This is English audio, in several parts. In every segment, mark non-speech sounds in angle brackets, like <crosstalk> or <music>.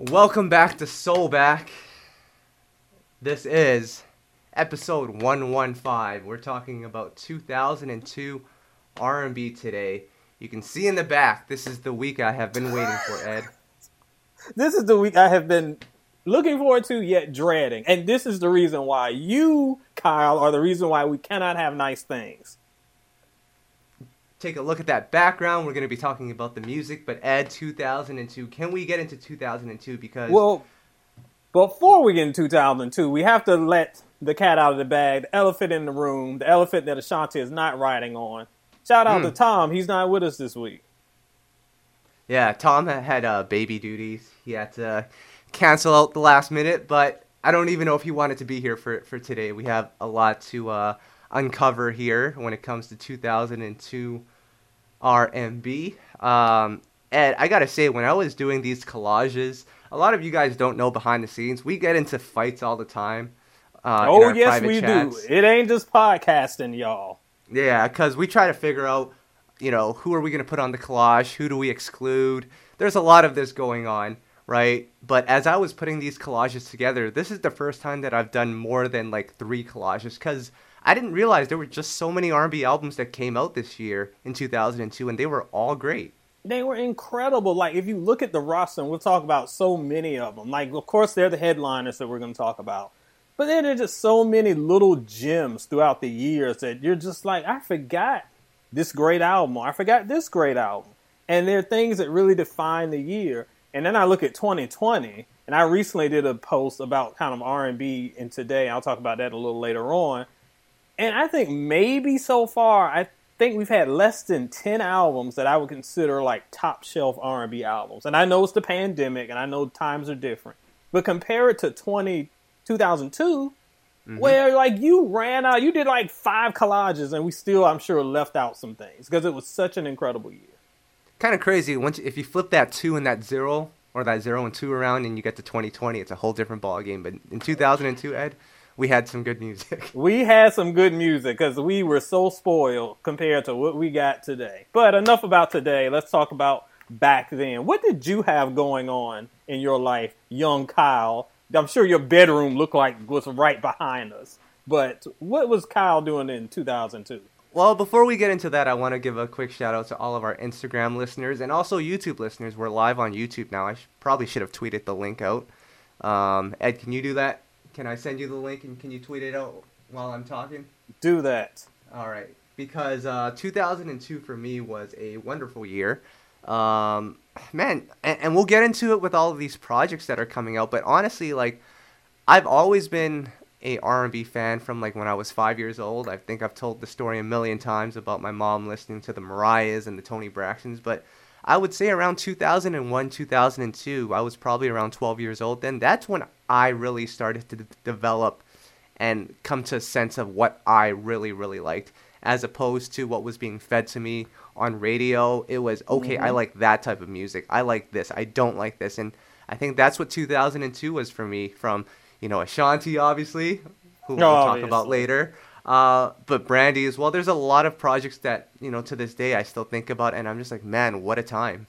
Welcome back to Soul Back. This is episode 115. We're talking about 2002 R&B today. You can see in the back, this is the week I have been waiting for, Ed. <laughs> This is the week I have been looking forward to yet dreading. And this is the reason why you, Kyle, are the reason why we cannot have nice things. Take a look at that background. We're going to be talking about the music, but Ed, 2002. Can we get into 2002 because Well, before we get into 2002, we have to let the cat out of the bag, the elephant in the room, the elephant that Ashanti is not riding on. Shout out to Tom. He's not with us this week. Yeah, Tom had uh, baby duties. He had to cancel out the last minute, but I don't even know if he wanted to be here for, for today. We have a lot to uh, uncover here when it comes to 2002 R&B. Um, Ed, I gotta say, when I was doing these collages, a lot of you guys don't know behind the scenes. We get into fights all the time. Uh, oh, yes, we chats. do. It ain't just podcasting, y'all. Yeah, because we try to figure out, you know, who are we going to put on the collage? Who do we exclude? There's a lot of this going on, right? But as I was putting these collages together, this is the first time that I've done more than like three collages because I didn't realize there were just so many R&B albums that came out this year in 2002, and they were all great. They were incredible. Like if you look at the roster, and we'll talk about so many of them. Like of course they're the headliners that we're going to talk about, but then there's just so many little gems throughout the years that you're just like, I forgot this great album. I forgot this great album. And there are things that really define the year. And then I look at 2020, and I recently did a post about kind of R&B in today. I'll talk about that a little later on. And I think maybe so far, I think we've had less than 10 albums that I would consider like top shelf R&B albums. And I know it's the pandemic and I know times are different. But compare it to 20 2002 mm-hmm. where like you ran out, you did like five collages and we still I'm sure left out some things because it was such an incredible year. Kind of crazy. Once if you flip that two and that zero, or that zero and two around, and you get to 2020, it's a whole different ball game. But in 2002, Ed, we had some good music. <laughs> We had some good music because we were so spoiled compared to what we got today. But enough about today. Let's talk about back then. What did you have going on in your life, young Kyle? I'm sure your bedroom looked like was right behind us. But what was Kyle doing in 2002? Well, before we get into that, I want to give a quick shout out to all of our Instagram listeners and also YouTube listeners. We're live on YouTube now. I sh- probably should have tweeted the link out. Um, Ed, can you do that? Can I send you the link and can you tweet it out while I'm talking? Do that. All right, because uh, 2002 for me was a wonderful year. Um, man, and, and we'll get into it with all of these projects that are coming out. But honestly, like, I've always been a R&B fan from like when I was five years old. I think I've told the story a million times about my mom listening to the Mariahs and the Toni Braxtons. But I would say around 2001, 2002, I was probably around 12 years old. Then that's when I really started to d- develop and come to a sense of what I really, really liked, as opposed to what was being fed to me on radio. It was okay, I mm-hmm. like that type of music. I like this. I don't like this, and I think that's what 2002 was for me. From you know Ashanti, obviously, who we'll talk about later. Uh, but Brandy as well. There's a lot of projects that you know to this day I still think about, and I'm just like, man, what a time.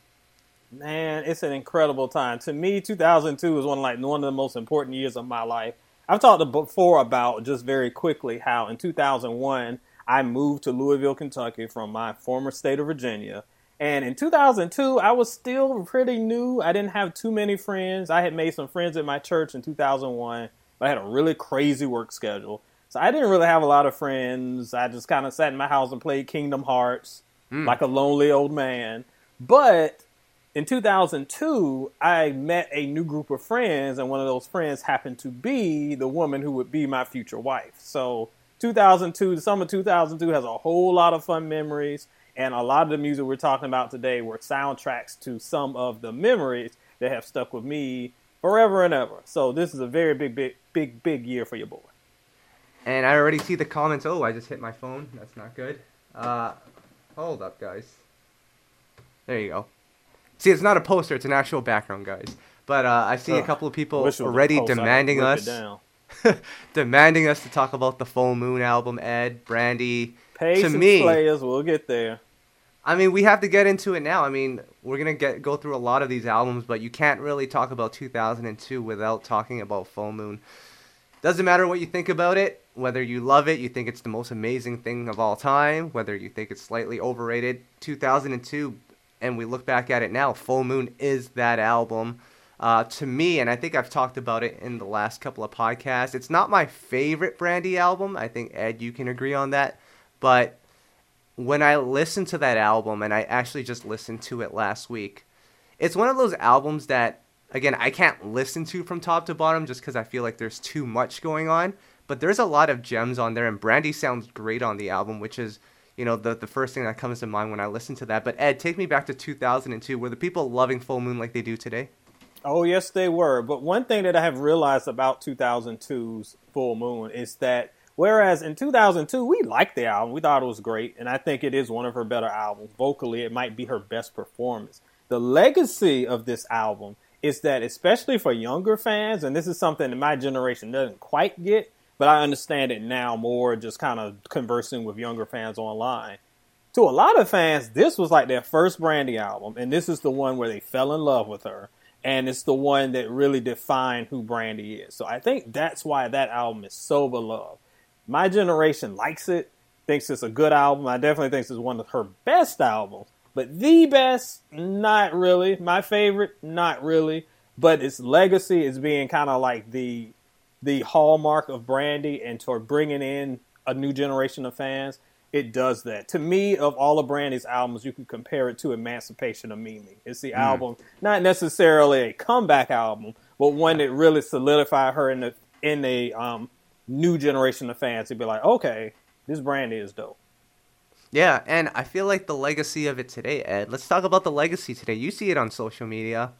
Man, it's an incredible time. To me, 2002 was one of like one of the most important years of my life. I've talked before about just very quickly how in 2001 I moved to Louisville, Kentucky from my former state of Virginia. And in 2002, I was still pretty new. I didn't have too many friends. I had made some friends at my church in 2001, but I had a really crazy work schedule. So I didn't really have a lot of friends. I just kind of sat in my house and played Kingdom Hearts hmm. like a lonely old man. But in 2002, I met a new group of friends, and one of those friends happened to be the woman who would be my future wife. So 2002, the summer 2002 has a whole lot of fun memories, and a lot of the music we're talking about today were soundtracks to some of the memories that have stuck with me forever and ever. So this is a very big, big, big, big year for your boy. And I already see the comments. Oh, I just hit my phone. That's not good. Uh, hold up, guys. There you go. See, it's not a poster; it's an actual background, guys. But uh, I see a couple of people Wish it was a already post, I could demanding us, <laughs> demanding us to talk about the Full Moon album. Ed, Brandy. Patience, me- players, we'll get there. I mean, we have to get into it now. I mean, we're gonna get go through a lot of these albums, but you can't really talk about 2002 without talking about Full Moon. Doesn't matter what you think about it, whether you love it, you think it's the most amazing thing of all time, whether you think it's slightly overrated. 2002, and we look back at it now, Full Moon is that album. Uh, to me, and I think I've talked about it in the last couple of podcasts, it's not my favorite Brandy album. I think Ed, you can agree on that. But when I listen to that album, and I actually just listened to it last week, it's one of those albums that, again, I can't listen to from top to bottom just because I feel like there's too much going on. But there's a lot of gems on there, and Brandy sounds great on the album, which is you know the the first thing that comes to mind when I listen to that. But Ed, take me back to 2002. Were the people loving Full Moon like they do today? Oh yes, they were. But one thing that I have realized about 2002's Full Moon is that whereas in 2002 we liked the album, we thought it was great, and I think it is one of her better albums. Vocally, it might be her best performance. The legacy of this album is that, especially for younger fans, and this is something that my generation doesn't quite get, but I understand it now more just kind of conversing with younger fans online. To a lot of fans, this was like their first Brandy album, and this is the one where they fell in love with her and it's the one that really defined who Brandy is. So I think that's why that album is so beloved. My generation likes it, thinks it's a good album. I definitely think it's one of her best albums, but the best, not really. My favorite, not really. But its legacy is being kind of like the the hallmark of Brandy, and toward bringing in a new generation of fans it does that. To me, of all of Brandy's albums, you can compare it to Emancipation of Mimi. It's the mm. album, not necessarily a comeback album, but one that really solidified her in the in a um, new generation of fans to be like, okay, this Brandy is dope. Yeah, and I feel like the legacy of it today, Ed. Let's talk about the legacy today. You see it on social media.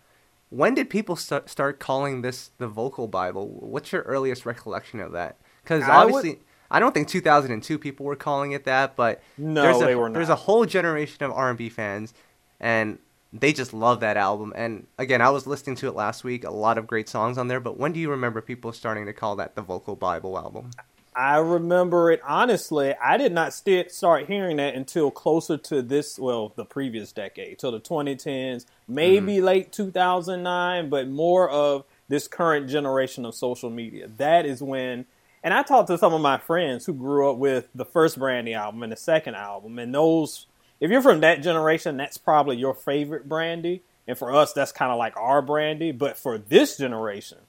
When did people st- start calling this the vocal Bible? What's your earliest recollection of that? Because obviously, would, I don't think 2002 people were calling it that, but no, there's a, they were not. There's a whole generation of R&B fans, and they just love that album. And again, I was listening to it last week. A lot of great songs on there. But when do you remember people starting to call that the vocal Bible album? I remember it honestly. I did not st- start hearing that until closer to this, well, the previous decade, till the 2010s, maybe mm-hmm. late 2009, but more of this current generation of social media. That is when and I talked to some of my friends who grew up with the first Brandy album and the second album, and those, if you're from that generation, that's probably your favorite Brandy. And for us, that's kind of like our Brandy. But for this generation,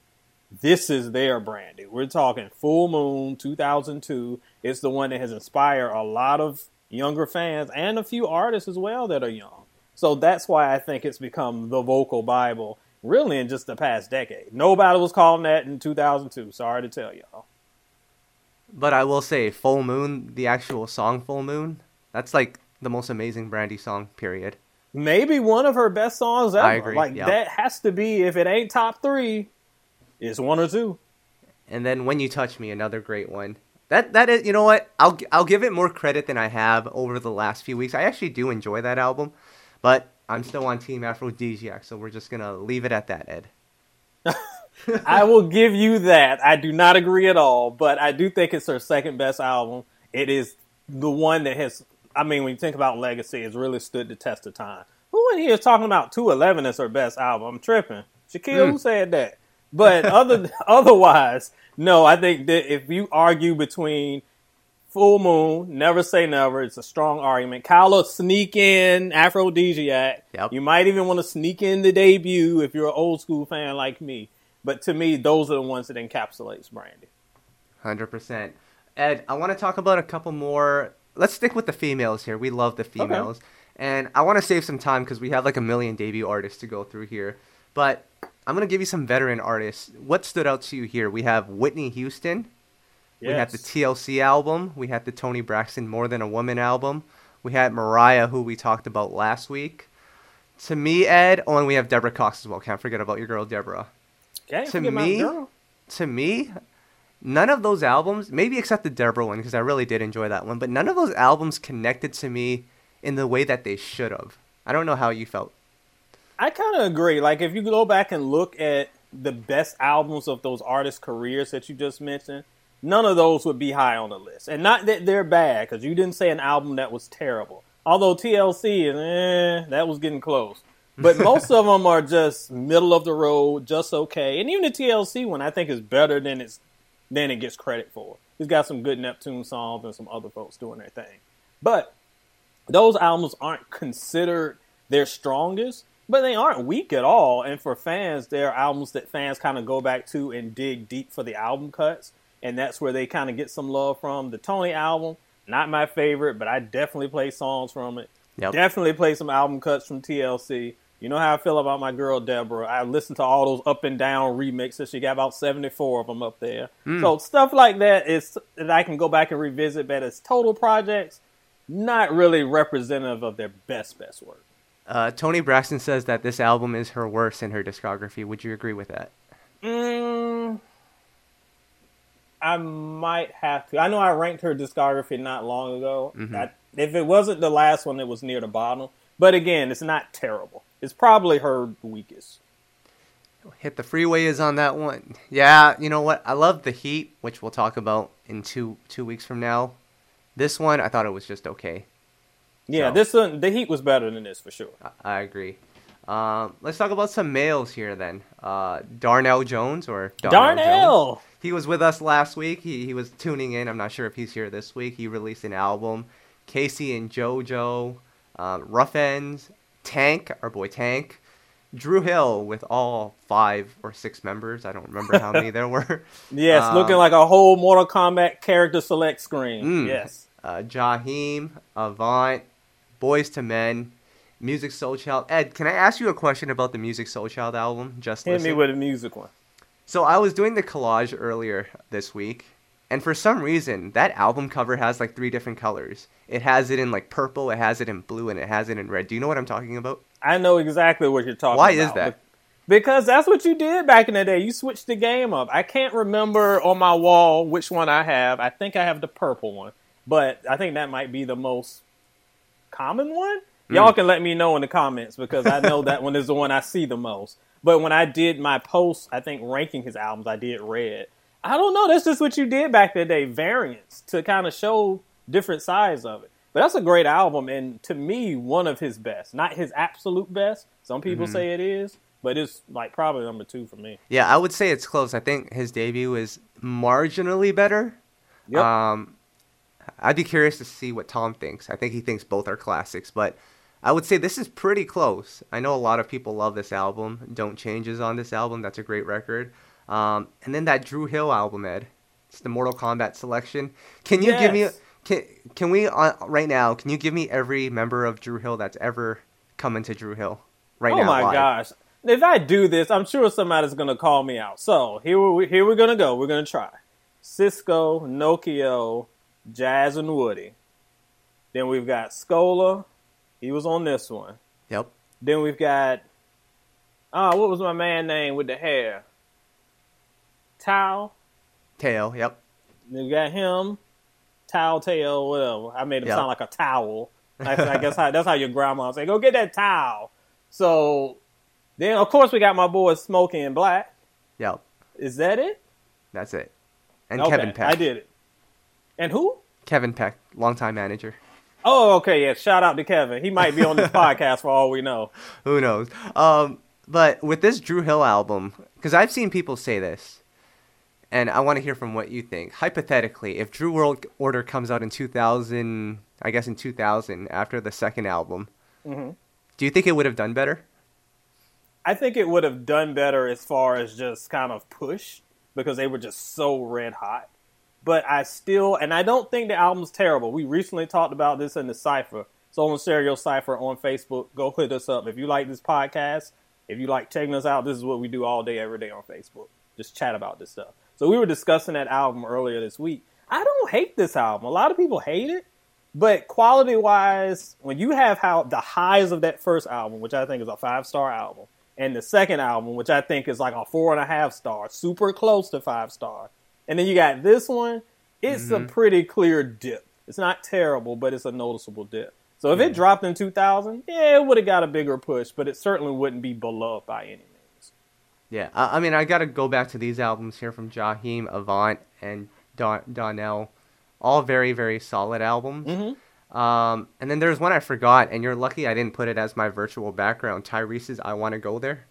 this is their Brandy. We're talking Full Moon 2002. It's the one that has inspired a lot of younger fans and a few artists as well that are young. So that's why I think it's become the vocal Bible really in just the past decade. Nobody was calling that in 2002. Sorry to tell y'all. But I will say, Full Moon, the actual song Full Moon, that's like the most amazing Brandy song, period. Maybe one of her best songs ever. I agree. Like that has to be if it ain't top three, it's one or two. And then When You Touch Me, another great one. That that is, you know what? I'll I'll give it more credit than I have over the last few weeks. I actually do enjoy that album, but I'm still on Team Afrodisiac, so we're just gonna leave it at that, Ed. <laughs> I will give you that. I do not agree at all, but I do think it's her second best album. It is the one that has, I mean, when you think about legacy, it's really stood the test of time. Who in here is talking about 211 as her best album? I'm tripping. Shaquille, mm. who said that? But other <laughs> otherwise, no, I think that if you argue between Full Moon, Never Say Never, it's a strong argument. Kyle will sneak in Afrodisiac. Yep. You might even want to sneak in the debut if you're an old school fan like me. But to me, those are the ones that encapsulates Brandy. Hundred percent. Ed, I want to talk about a couple more. Let's stick with the females here. We love the females, okay. and I want to save some time because we have like a million debut artists to go through here. But I'm gonna give you some veteran artists. What stood out to you here? We have Whitney Houston. Yes. We had the TLC album. We had the Toni Braxton More Than a Woman album. We had Mariah, who we talked about last week. To me, Ed, oh, and we have Deborah Cox as well. Can't forget about your girl, Deborah. Okay, to me, to me, none of those albums, maybe except the Deborah one, because I really did enjoy that one, but none of those albums connected to me in the way that they should have. I don't know how you felt. I kind of agree. Like, if you go back and look at the best albums of those artists' careers that you just mentioned, none of those would be high on the list. And not that they're bad, because you didn't say an album that was terrible. Although TLC, eh, that was getting close. But <laughs> most of them are just middle of the road, just okay. And even the TLC one, I think, is better than it's than it gets credit for. He's got some good Neptune songs and some other folks doing their thing. But those albums aren't considered their strongest, but they aren't weak at all. And for fans, they're albums that fans kind of go back to and dig deep for the album cuts. And that's where they kind of get some love from. The Toni album, not my favorite, but I definitely play songs from it. Yep. Definitely play some album cuts from TLC. You know how I feel about my girl Deborah. I listen to all those up and down remixes. She got about seventy four of them up there. Mm. So stuff like that is that I can go back and revisit. But as total projects, not really representative of their best best work. Uh, Toni Braxton says that this album is her worst in her discography. Would you agree with that? Mm, I might have to. I know I ranked her discography not long ago. Mm-hmm. I, if it wasn't the last one, it was near the bottom. But again, it's not terrible. It's probably her weakest. Hit the freeway is on that one. Yeah, you know what? I love the Heat, which we'll talk about in two two weeks from now. This one, I thought it was just okay. Yeah, so, this one, the Heat was better than this for sure. I, I agree. Um, let's talk about some males here then. Uh, Darnell Jones or Darnell. Darnell. Jones. He was with us last week. He he was tuning in. I'm not sure if he's here this week. He released an album. K-Ci and JoJo, uh, Ruff Endz, Tank, our boy Tank, Dru Hill with all five or six members. I don't remember how many there were. <laughs> Yes, um, looking like a whole Mortal Kombat character select screen. Mm, yes. Uh, Jaheim, Avant, Boyz II Men, Musiq Soulchild. Ed, can I ask you a question about the Musiq Soulchild album? Just hit me with a music one. So I was doing the collage earlier this week, and for some reason, that album cover has like three different colors. It has it in like purple, it has it in blue, and it has it in red. Do you know what I'm talking about? I know exactly what you're talking Why about. Why is that? Because that's what you did back in the day. You switched the game up. I can't remember on my wall which one I have. I think I have the purple one, but I think that might be the most common one. Mm. Y'all can let me know in the comments because I know that <laughs> one is the one I see the most. But when I did my post, I think ranking his albums, I did red. I don't know. That's just what you did back in the day, variants to kind of show different sides of it. But that's a great album, and to me, one of his best. Not his absolute best. Some people mm-hmm. say it is, but it's like probably number two for me. Yeah, I would say it's close. I think his debut is marginally better. Yep. Um, I'd be curious to see what Tom thinks. I think he thinks both are classics, but I would say this is pretty close. I know a lot of people love this album. Don't Changes on this album. That's a great record. Um, and then that Dru Hill album, Ed. It's the Mortal Kombat selection. Can you yes. give me can can we uh, right now? Can you give me every member of Dru Hill that's ever come into Dru Hill right oh now? Oh my live? gosh! If I do this, I'm sure somebody's gonna call me out. So here we here we're gonna go. We're gonna try. Sisqó, Nokio, Jazz and Woody. Then we've got Scola. He was on this one. Yep. Then we've got ah, what was my man name with the hair? Tao. Tail, yep. Then we got him. Towel tail, whatever. I made him yep. sound like a towel. I guess how, that's how your grandma say, "Go get that towel." So then, of course, we got my boy Smoking Black. Yep. Is that it? That's it. And okay, Kevin Peck. I did it. And who? Kevin Peck, longtime manager. Oh, okay. Yeah. Shout out to Kevin. He might be on this <laughs> podcast for all we know. Who knows? Um, but with this Dru Hill album, because I've seen people say this, and I want to hear from what you think. Hypothetically, if Dru World Order comes out in 2000, I guess in 2000 after the second album, mm-hmm. do you think it would have done better? I think it would have done better as far as just kind of push because they were just so red hot. But I still, and I don't think the album's terrible. We recently talked about this in the Cipher. Soul and Stereo Cipher on Facebook. Go hit us up. If you like this podcast, if you like checking us out, this is what we do all day, every day on Facebook. Just chat about this stuff. So we were discussing that album earlier this week. I don't hate this album. A lot of people hate it, but quality wise, when you have how the highs of that first album, which I think is a five star album, and the second album, which I think is like a four and a half star, super close to five star, and then you got this one, it's mm-hmm. a pretty clear dip. It's not terrible, but it's a noticeable dip. So if it dropped in 2000, yeah, it would have got a bigger push, but it certainly wouldn't be beloved by any means. yeah, I, I mean, I got to go back to these albums here from Jaheim, Avant, and Don- Donnell. All very, very solid albums. Mm-hmm. Um, and then there's one I forgot, and you're lucky I didn't put it as my virtual background. Tyrese's "I Want to Go There,"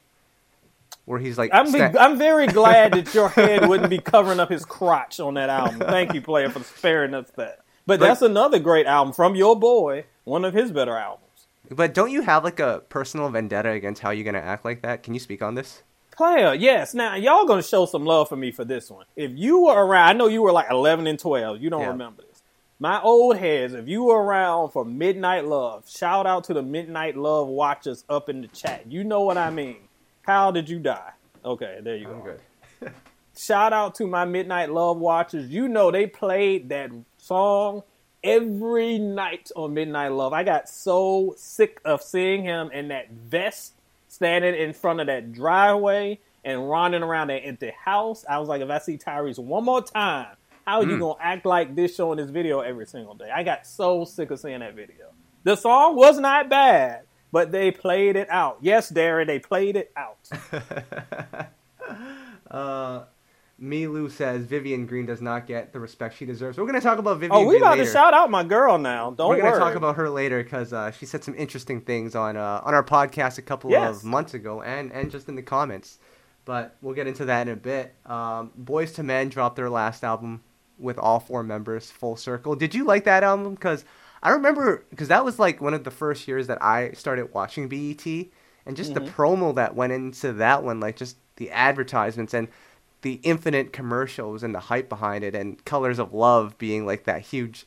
where he's like, I'm, be, I'm very glad that your <laughs> head wouldn't be covering up his crotch on that album. Thank you, player, for sparing us that. But But- that's another great album from your boy, one of his better albums. But don't you have like a personal vendetta against how you're gonna act like that? Can you speak on this? Player, yes. Now y'all gonna show some love for me for this one. If you were around, I know you were like 11 and 12. You don't Yeah. remember this. My old heads, if you were around for Midnight Love, shout out to the Midnight Love watchers up in the chat. You know what I mean. How did you die? Okay, there you go. good. <laughs> Shout out to my Midnight Love watchers. You know they played that song every night on Midnight Love. I got so sick of seeing him in that vest standing in front of that driveway and running around that empty house. I was like, if I see Tyrese one more time, how are you mm. gonna act like this showing this video every single day? I got so sick of seeing that video. The song was not bad, but they played it out. Yes, Darren, they played it out. <laughs> Uh, Milu says Vivian Green does not get the respect she deserves. We're gonna talk about Vivian. Oh, we Green about later. to shout out my girl now. Don't worry. We're gonna talk about her later because uh, she said some interesting things on uh, on our podcast a couple Yes. of months ago, and and just in the comments. But we'll get into that in a bit. Um, Boyz II Men dropped their last album with all four members, Full Circle. Did you like that album? Because I remember because that was like one of the first years that I started watching BET, and just the promo that went into that one, like just the advertisements and the infinite commercials and the hype behind it, and Colors of Love being like that huge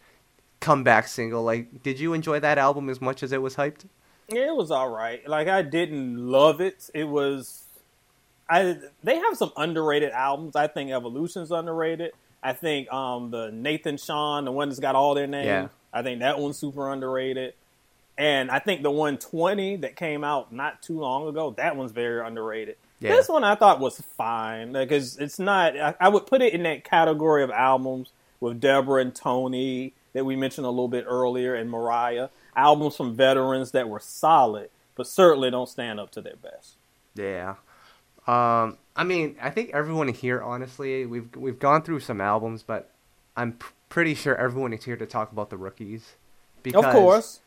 comeback single. Like, did you enjoy that album as much as it was hyped? Yeah, it was all right. Like I didn't love it. It was I they have some underrated albums. I think Evolution's underrated. I think um the Nathan Sean, the one that's got all their names. Yeah. I think that one's super underrated. And I think the 120 that came out not too long ago, that one's very underrated. Yeah. This one I thought was fine because it's not. I, I would put it in that category of albums with Deborah and Toni that we mentioned a little bit earlier, and Mariah. Albums from veterans that were solid, but certainly don't stand up to their best. Yeah. Um, I mean, I think everyone here, honestly, we've we've gone through some albums, but I'm pretty sure everyone is here to talk about the rookies. Because of course,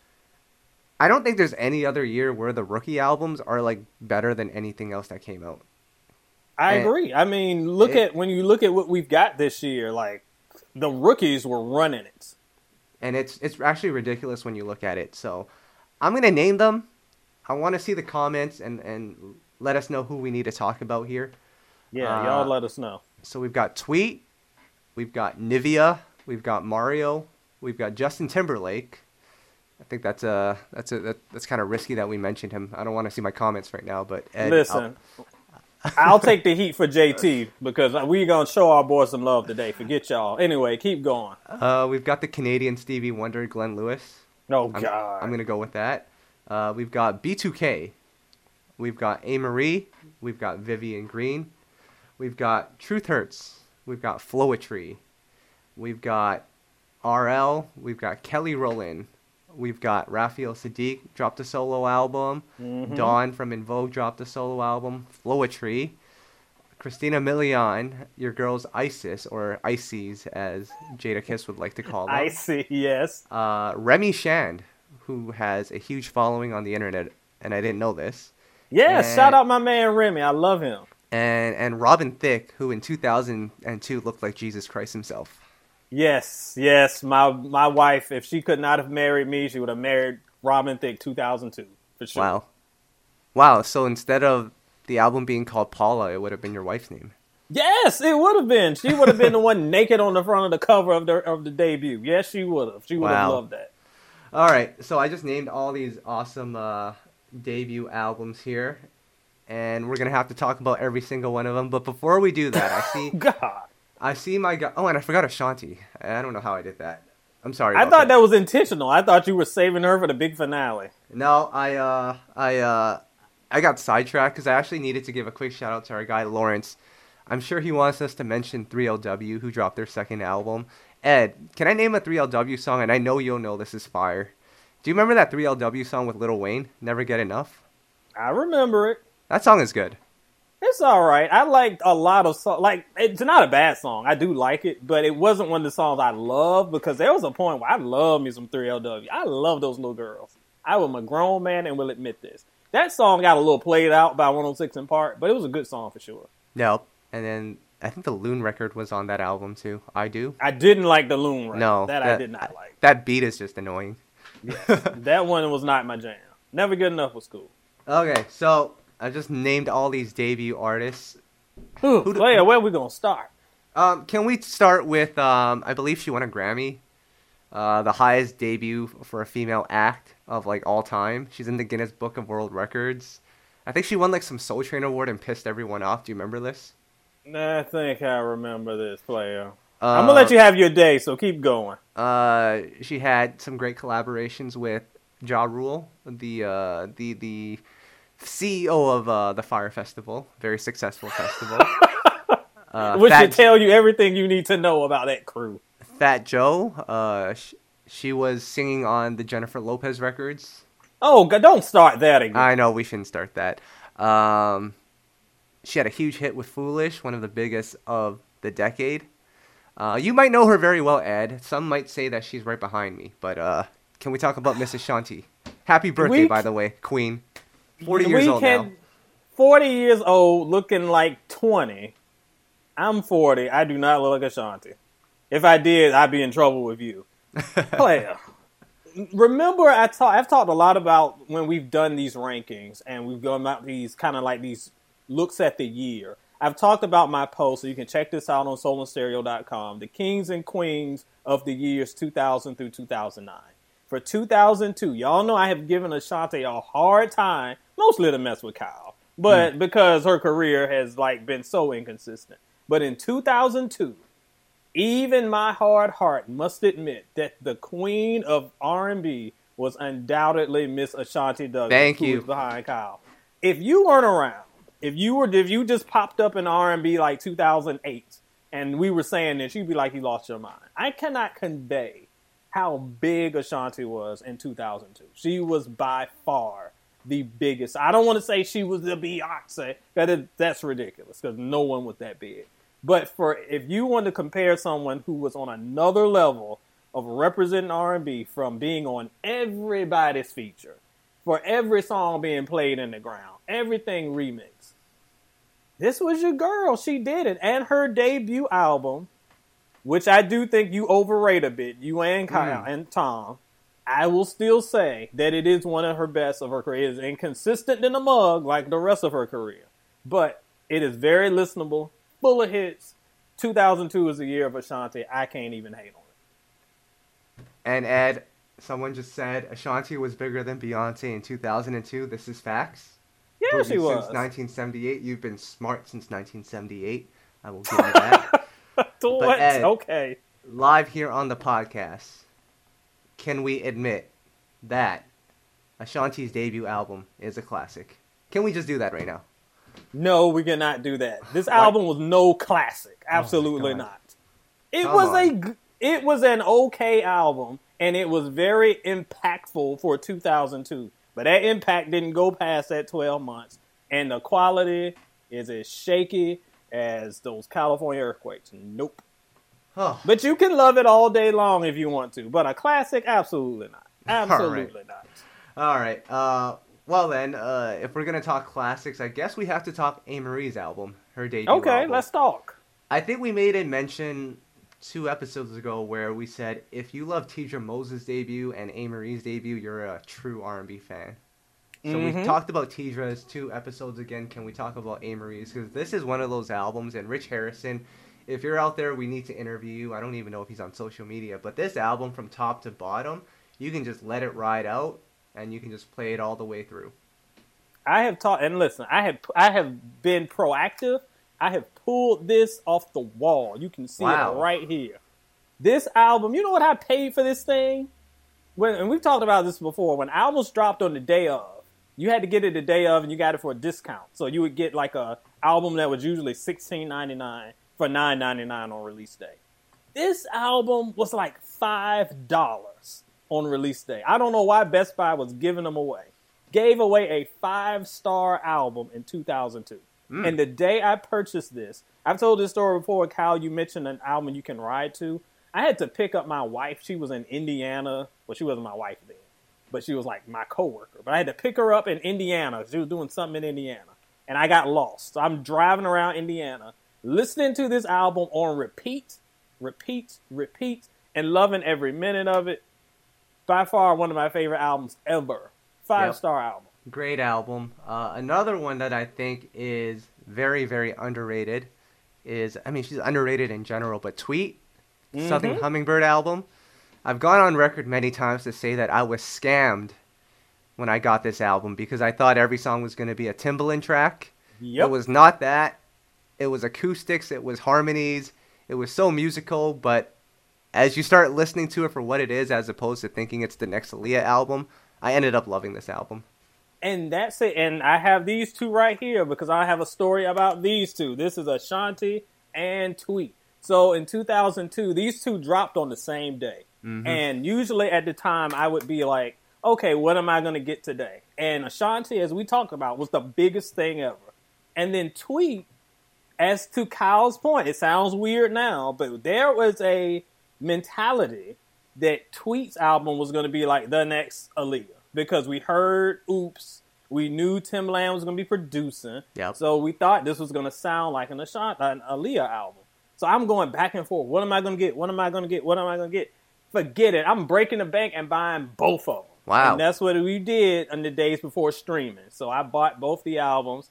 I don't think there's any other year where the rookie albums are like better than anything else that came out. I and- agree. I mean, look It- at when you look at what we've got this year. Like the rookies were running it. and it's it's actually ridiculous when you look at it. So I'm gonna name them. I want to see the comments and and let us know who we need to talk about here. Yeah, Uh, y'all let us know. So we've got Tweet, we've got Nivea, we've got Mario, we've got Justin Timberlake. I think that's a that's a that, that's kind of risky that we mentioned him. I don't want to see my comments right now, but Ed, I'll- Listen, I'll take the heat for JT because we're gonna show our boys some love today. Forget y'all. Anyway, keep going. uh, we've got the Canadian Stevie Wonder, Glenn Lewis. Oh I'm, God, I'm gonna go with that. Uh, we've got B2K. We've got Amerie. We've got Vivian Green. We've got Truth Hurts. We've got Flowetry. We've got RL. We've got Kelly Rowland. We've got Raphael Saadiq dropped a solo album. Mm-hmm. Dawn from En Vogue dropped a solo album. Flowetry. Christina Milian, your girl's Isyss, or Ices as Jadakiss would like to call them I see. Yes. uh, Remy Shand, who has a huge following on the internet, and I didn't know this, Yes. And- Shout out my man Remy. I love him. and and Robin Thicke, who in 2002 looked like Jesus Christ himself. Yes. Yes. My my wife, if she could not have married me, she would have married Robin Thicke 2002 for sure. Wow, wow. So instead of the album being called Paula, it would have been your wife's name. Yes, it would have been. She would have been the one <laughs> naked on the front of the cover of the of the debut. Yes, she would have. She would have loved that. All right, so I just named all these awesome uh, debut albums here, and we're gonna have to talk about every single one of them. But before we do that, I <laughs> see God. I see my guy. Oh, and I forgot Ashanti. I don't know how I did that. I'm sorry. I thought that was intentional. I thought you were saving her for the big finale. No, I uh I uh I got sidetracked because I actually needed to give a quick shout out to our guy Lawrence. I'm sure he wants us to mention 3LW who dropped their second album. Ed, can I name a 3LW song? And I know you'll know this is fire. Do you remember that 3LW song with Lil Wayne? Never Get Enough. I remember it. That song is good. It's all right. I liked a lot of songs. Like it's not a bad song. I do like it, but it wasn't one of the songs I love because there was a point where I love me some 3LW. I love those little girls. I am a grown man and will admit this. That song got a little played out by 106 & Park, but it was a good song for sure. Nope. And then I think the Loon record was on that album too. I do. I didn't like the Loon record. No, that, I did not like. That beat is just annoying. that one was not my jam. Never good enough was cool. Okay, so I just named all these debut artists. Who, Who do, where are we gonna start? Um, can we start with um, I believe she won a Grammy, uh, the highest debut for a female act of like all time. She's in the Guinness Book of World Records. I think she won like some Soul Train award and pissed everyone off. Do you remember this? I think I remember this player. Uh, I'm gonna let you have your day, so keep going. Uh, she had some great collaborations with Ja Rule, the uh, the the CEO of uh, the Fyre Festival, very successful festival. <laughs> uh, Which Fat should tell you everything you need to know about that crew. Fat Joe, uh, sh- she was singing on the Jennifer Lopez records. Oh, don't start that again. I know we shouldn't start that. Um, she had a huge hit with "Foolish," one of the biggest of the decade. Uh, you might know her very well, Ed. Some might say that she's right behind me, but uh, can we talk about Mrs. Shanti? Happy birthday, we, by the way, Queen. 40 years old now. 40 years old, looking like 20. I'm 40. I do not look like Ashanti. If I did, I'd be in trouble with you. <laughs> Player. Remember, I talk, I've talked a lot about when we've done these rankings and we've gone about these kind of like these looks at the year. I've talked about my post, so you can check this out on soulandstereo.com. The kings and queens of the years 2000 through 2009. For 2002, y'all know I have given Ashanti a hard time mostly to mess with Kyle, but mm. because her career has like been so inconsistent. But in 2002, even my hard heart must admit that the queen of R&B was undoubtedly Miss Ashanti Douglas. Thank you. behind Kyle. If you weren't around, if you were, if you just popped up in R&B like 2008, and we were saying this, you'd be like, you lost your mind. I cannot convey how big Ashanti was in 2002. She was by far the biggest. I don't want to say she was the Beyonce. That is, that's ridiculous because no one was that big. But for if you want to compare someone who was on another level of representing R&B from being on everybody's feature, for every song being played in the ground, everything remixed. This was your girl. She did it, and her debut album, which I do think you overrate a bit, you and Kyle mm. and Tom I will still say that it is one of her best of her career. It is inconsistent in the mug like the rest of her career, but it is very listenable, full of hits. 2002 is the year of Ashanti. I can't even hate on it. And Ed, someone just said Ashanti was bigger than Beyonce in 2002. This is facts. Yeah, she was. Since 1978, you've been smart since 1978. I will give you that. <laughs> but Ed, okay. Live here on the podcast can we admit that Ashanti's debut album is a classic? Can we just do that right now? No, we cannot do that. This album was no classic. Oh Absolutely oh not. It Come was on. a it was an okay album and it was very impactful for 2002. But that impact didn't go past that 12 months and the quality is as shaky as those California earthquakes. Nope. But you can love it all day long if you want to. But a classic, absolutely not. Absolutely <laughs> all right. not. All right. Uh, well then, uh, if we're gonna talk classics, I guess we have to talk Amerie's album, her debut. Okay, album. let's talk. I think we made a mention two episodes ago where we said if you love Teedra Moses' debut and Amerie's debut, you're a true R&B fan. So mm-hmm. we talked about Teedra's two episodes again. Can we talk about Amerie's? Because this is one of those albums, and Rich Harrison if you're out there, we need to interview you. I don't even know if he's on social media, but this album from top to bottom, you can just let it ride out and you can just play it all the way through. I have taught and listen, I have I have been proactive. I have pulled this off the wall. You can see wow. it right here. This album, you know what I paid for this thing? When and we've talked about this before, when albums dropped on the day of, you had to get it the day of and you got it for a discount. So you would get like a album that was usually sixteen ninety nine for nine ninety nine on release day. This album was like five dollars on release day. I don't know why Best Buy was giving them away. Gave away a five star album in 2002. Mm. And the day I purchased this, I've told this story before. Kyle, you mentioned an album you can ride to. I had to pick up my wife. She was in Indiana. Well, she wasn't my wife then, but she was like my coworker. But I had to pick her up in Indiana. She was doing something in Indiana, and I got lost. So I'm driving around Indiana, listening to this album on repeat, repeat, repeat, and loving every minute of it. By far, one of my favorite albums ever. Five yep. star album. Great album. Uh, another one that I think is very, very underrated is I mean she's underrated in general, but Tweet mm-hmm. Southern Hummingbird album. I've gone on record many times to say that I was scammed when I got this album because I thought every song was going to be a Timbaland track. Yep. It was not that. It was acoustics, it was harmonies, it was so musical, but as you start listening to it for what it is as opposed to thinking it's the next Aaliyah album, I ended up loving this album. And that's it. And I have these two right here because I have a story about these two. This is Ashanti and Tweet. So in 2002, these two dropped on the same day. Mm-hmm. And usually at the time, I would be like, okay, what am I going to get today? And Ashanti, as we talked about, was the biggest thing ever. And then Tweet, as to Kyle's point, it sounds weird now, but there was a mentality that Tweet's album was going to be like the next Aaliyah because we heard Oops. We knew Timbaland was going to be producing. Yep. So we thought this was going to sound like an an Aaliyah album. So I'm going back and forth. What am I going to get? What am I going to get? What am I going to get? Forget it. I'm breaking the bank and buying both of them. Wow. And that's what we did in the days before streaming. So I bought both the albums.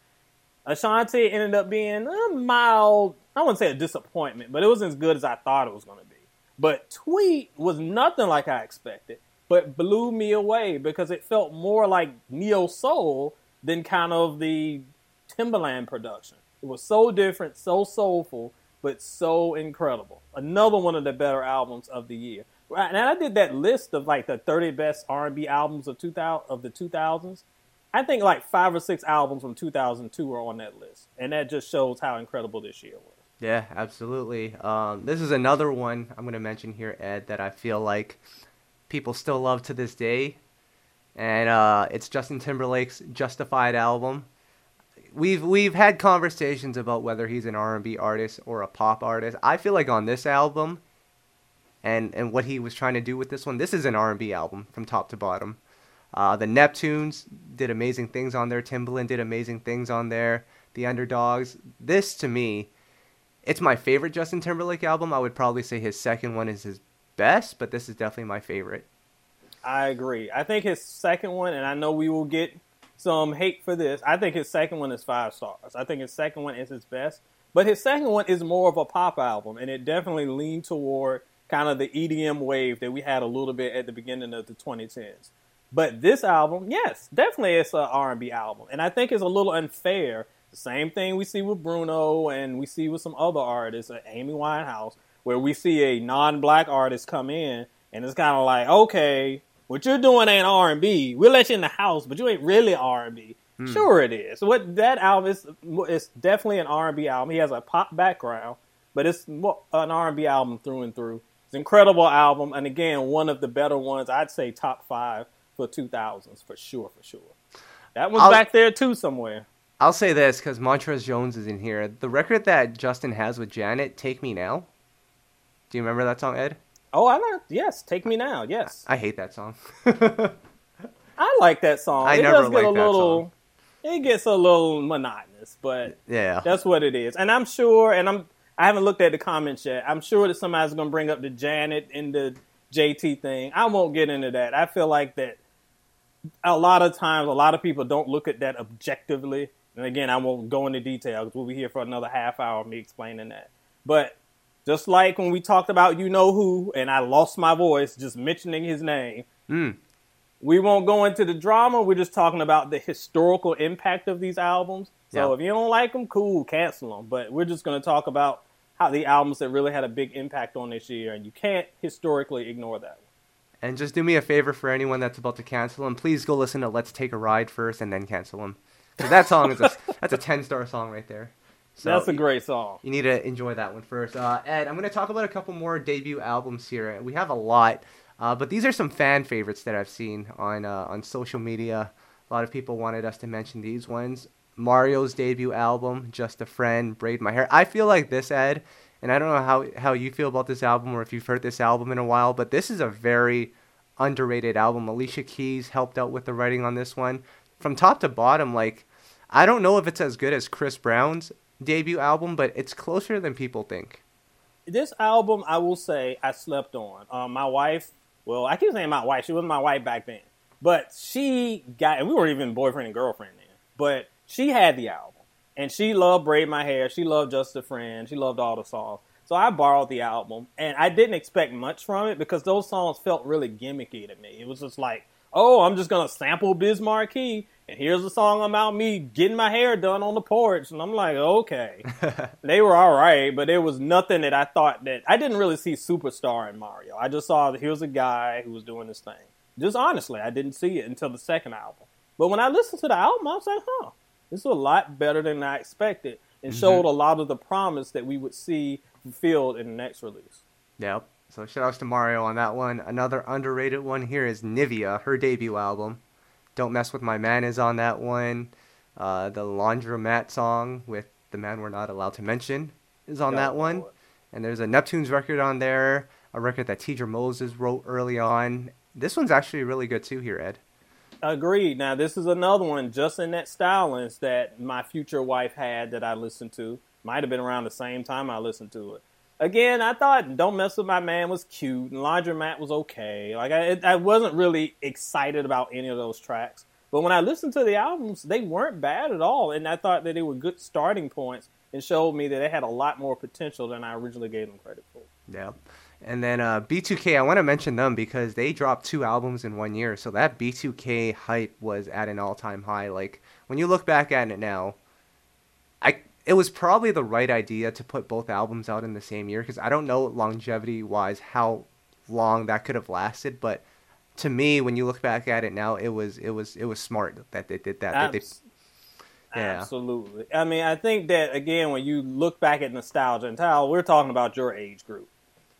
Ashanti ended up being a mild, I wouldn't say a disappointment, but it wasn't as good as I thought it was going to be. But Tweet was nothing like I expected, but blew me away because it felt more like neo soul than kind of the Timbaland production. It was so different, so soulful, but so incredible. Another one of the better albums of the year. Right, And I did that list of like the 30 best R&B albums of 2000 of the 2000s. I think like five or six albums from 2002 are on that list, and that just shows how incredible this year was. Yeah, absolutely. Um, this is another one I'm going to mention here, Ed, that I feel like people still love to this day, and uh, it's Justin Timberlake's Justified album we've we've had conversations about whether he's an R&B artist or a pop artist. I feel like on this album and and what he was trying to do with this one, this is an R&B album from top to bottom. Uh, the Neptunes did amazing things on there. Timbaland did amazing things on there. The Underdogs. This to me, it's my favorite Justin Timberlake album. I would probably say his second one is his best, but this is definitely my favorite. I agree. I think his second one, and I know we will get some hate for this. I think his second one is five stars. I think his second one is his best. But his second one is more of a pop album, and it definitely leaned toward kind of the EDM wave that we had a little bit at the beginning of the 2010s. But this album, yes, definitely it's an R&B album, and I think it's a little unfair. The same thing we see with Bruno and we see with some other artists, like Amy Winehouse, where we see a non-black artist come in, and it's kind of like, okay, what you're doing ain't R and B. We'll let you in the house, but you ain't really R and B. Hmm. Sure, it is. What that album is, it's definitely an R and B album. He has a pop background, but it's an R and B album through and through. It's an incredible album, and again, one of the better ones. I'd say top five for 2000s for sure, for sure. That one's I'll, back there too somewhere. I'll say this because Montrez Jones is in here. The record that Justin has with Janet, "Take Me Now." Do you remember that song, Ed? Oh, I like. Yes, take me now. Yes. I hate that song. <laughs> I like that song. I it never does get a little. It gets a little monotonous, but yeah, that's what it is. And I'm sure, and I'm. I haven't looked at the comments yet. I'm sure that somebody's going to bring up the Janet and the JT thing. I won't get into that. I feel like that a lot of times, a lot of people don't look at that objectively. And again, I won't go into detail because we'll be here for another half hour me explaining that. But just like when we talked about you know who, and I lost my voice just mentioning his name. Mm. We won't go into the drama. We're just talking about the historical impact of these albums. So if you don't like them, cool, cancel them. But we're just going to talk about how the albums that really had a big impact on this year, and you can't historically ignore that. And just do me a favor for anyone that's about to cancel them. Please go listen to "Let's Take a Ride" first, and then cancel them. Because that song is a, <laughs> that's a ten star song right there. So That's a great song. You need to enjoy that one first. Uh, Ed, I'm going to talk about a couple more debut albums here. We have a lot, uh, but these are some fan favorites that I've seen on uh, on social media. A lot of people wanted us to mention these ones. Mario's debut album, Just a Friend, Braid My Hair. I feel like this, Ed, and I don't know how, how you feel about this album or if you've heard this album in a while, but this is a very underrated album. Alicia Keys helped out with the writing on this one. From top to bottom, like, I don't know if it's as good as Chris Brown's debut album, but it's closer than people think. This album, I will say, I slept on. Um, my wife, well, I keep saying my wife. She wasn't my wife back then, but she got, and we weren't even boyfriend and girlfriend then. But she had the album, and she loved "Braid My Hair." She loved "Just a Friend." She loved all the songs. So I borrowed the album, and I didn't expect much from it because those songs felt really gimmicky to me. It was just like, oh, I'm just gonna sample Biz Markie and here's a song about me getting my hair done on the porch. And I'm like, okay. <laughs> they were all right, but it was nothing that I thought that I didn't really see superstar in Mario. I just saw that here's a guy who was doing this thing. Just honestly, I didn't see it until the second album. But when I listened to the album, I was like, huh, this is a lot better than I expected and mm-hmm. showed a lot of the promise that we would see fulfilled in the next release. Yep. So shout outs to Mario on that one. Another underrated one here is Nivea, her debut album. Don't Mess With My Man is on that one. Uh, the Laundromat song with The Man We're Not Allowed to Mention is on that one. And there's a Neptunes record on there, a record that Teedra Moses wrote early on. This one's actually really good too here, Ed. Agreed. Now, this is another one just in that stylings that my future wife had that I listened to. Might have been around the same time I listened to it. Again, I thought "Don't Mess with My Man" was cute, and "Laundromat" was okay. Like I, I wasn't really excited about any of those tracks, but when I listened to the albums, they weren't bad at all, and I thought that they were good starting points and showed me that they had a lot more potential than I originally gave them credit for. Yeah. And then uh, B2K, I want to mention them because they dropped two albums in one year. So that B2K hype was at an all time high. Like, when you look back at it now, I it was probably the right idea to put both albums out in the same year because I don't know longevity wise how long that could have lasted, but to me, when you look back at it now, it was it was it was smart that they did that. Abs- that they, yeah. Absolutely. I mean, I think that again, when you look back at nostalgia and how we're talking about your age group,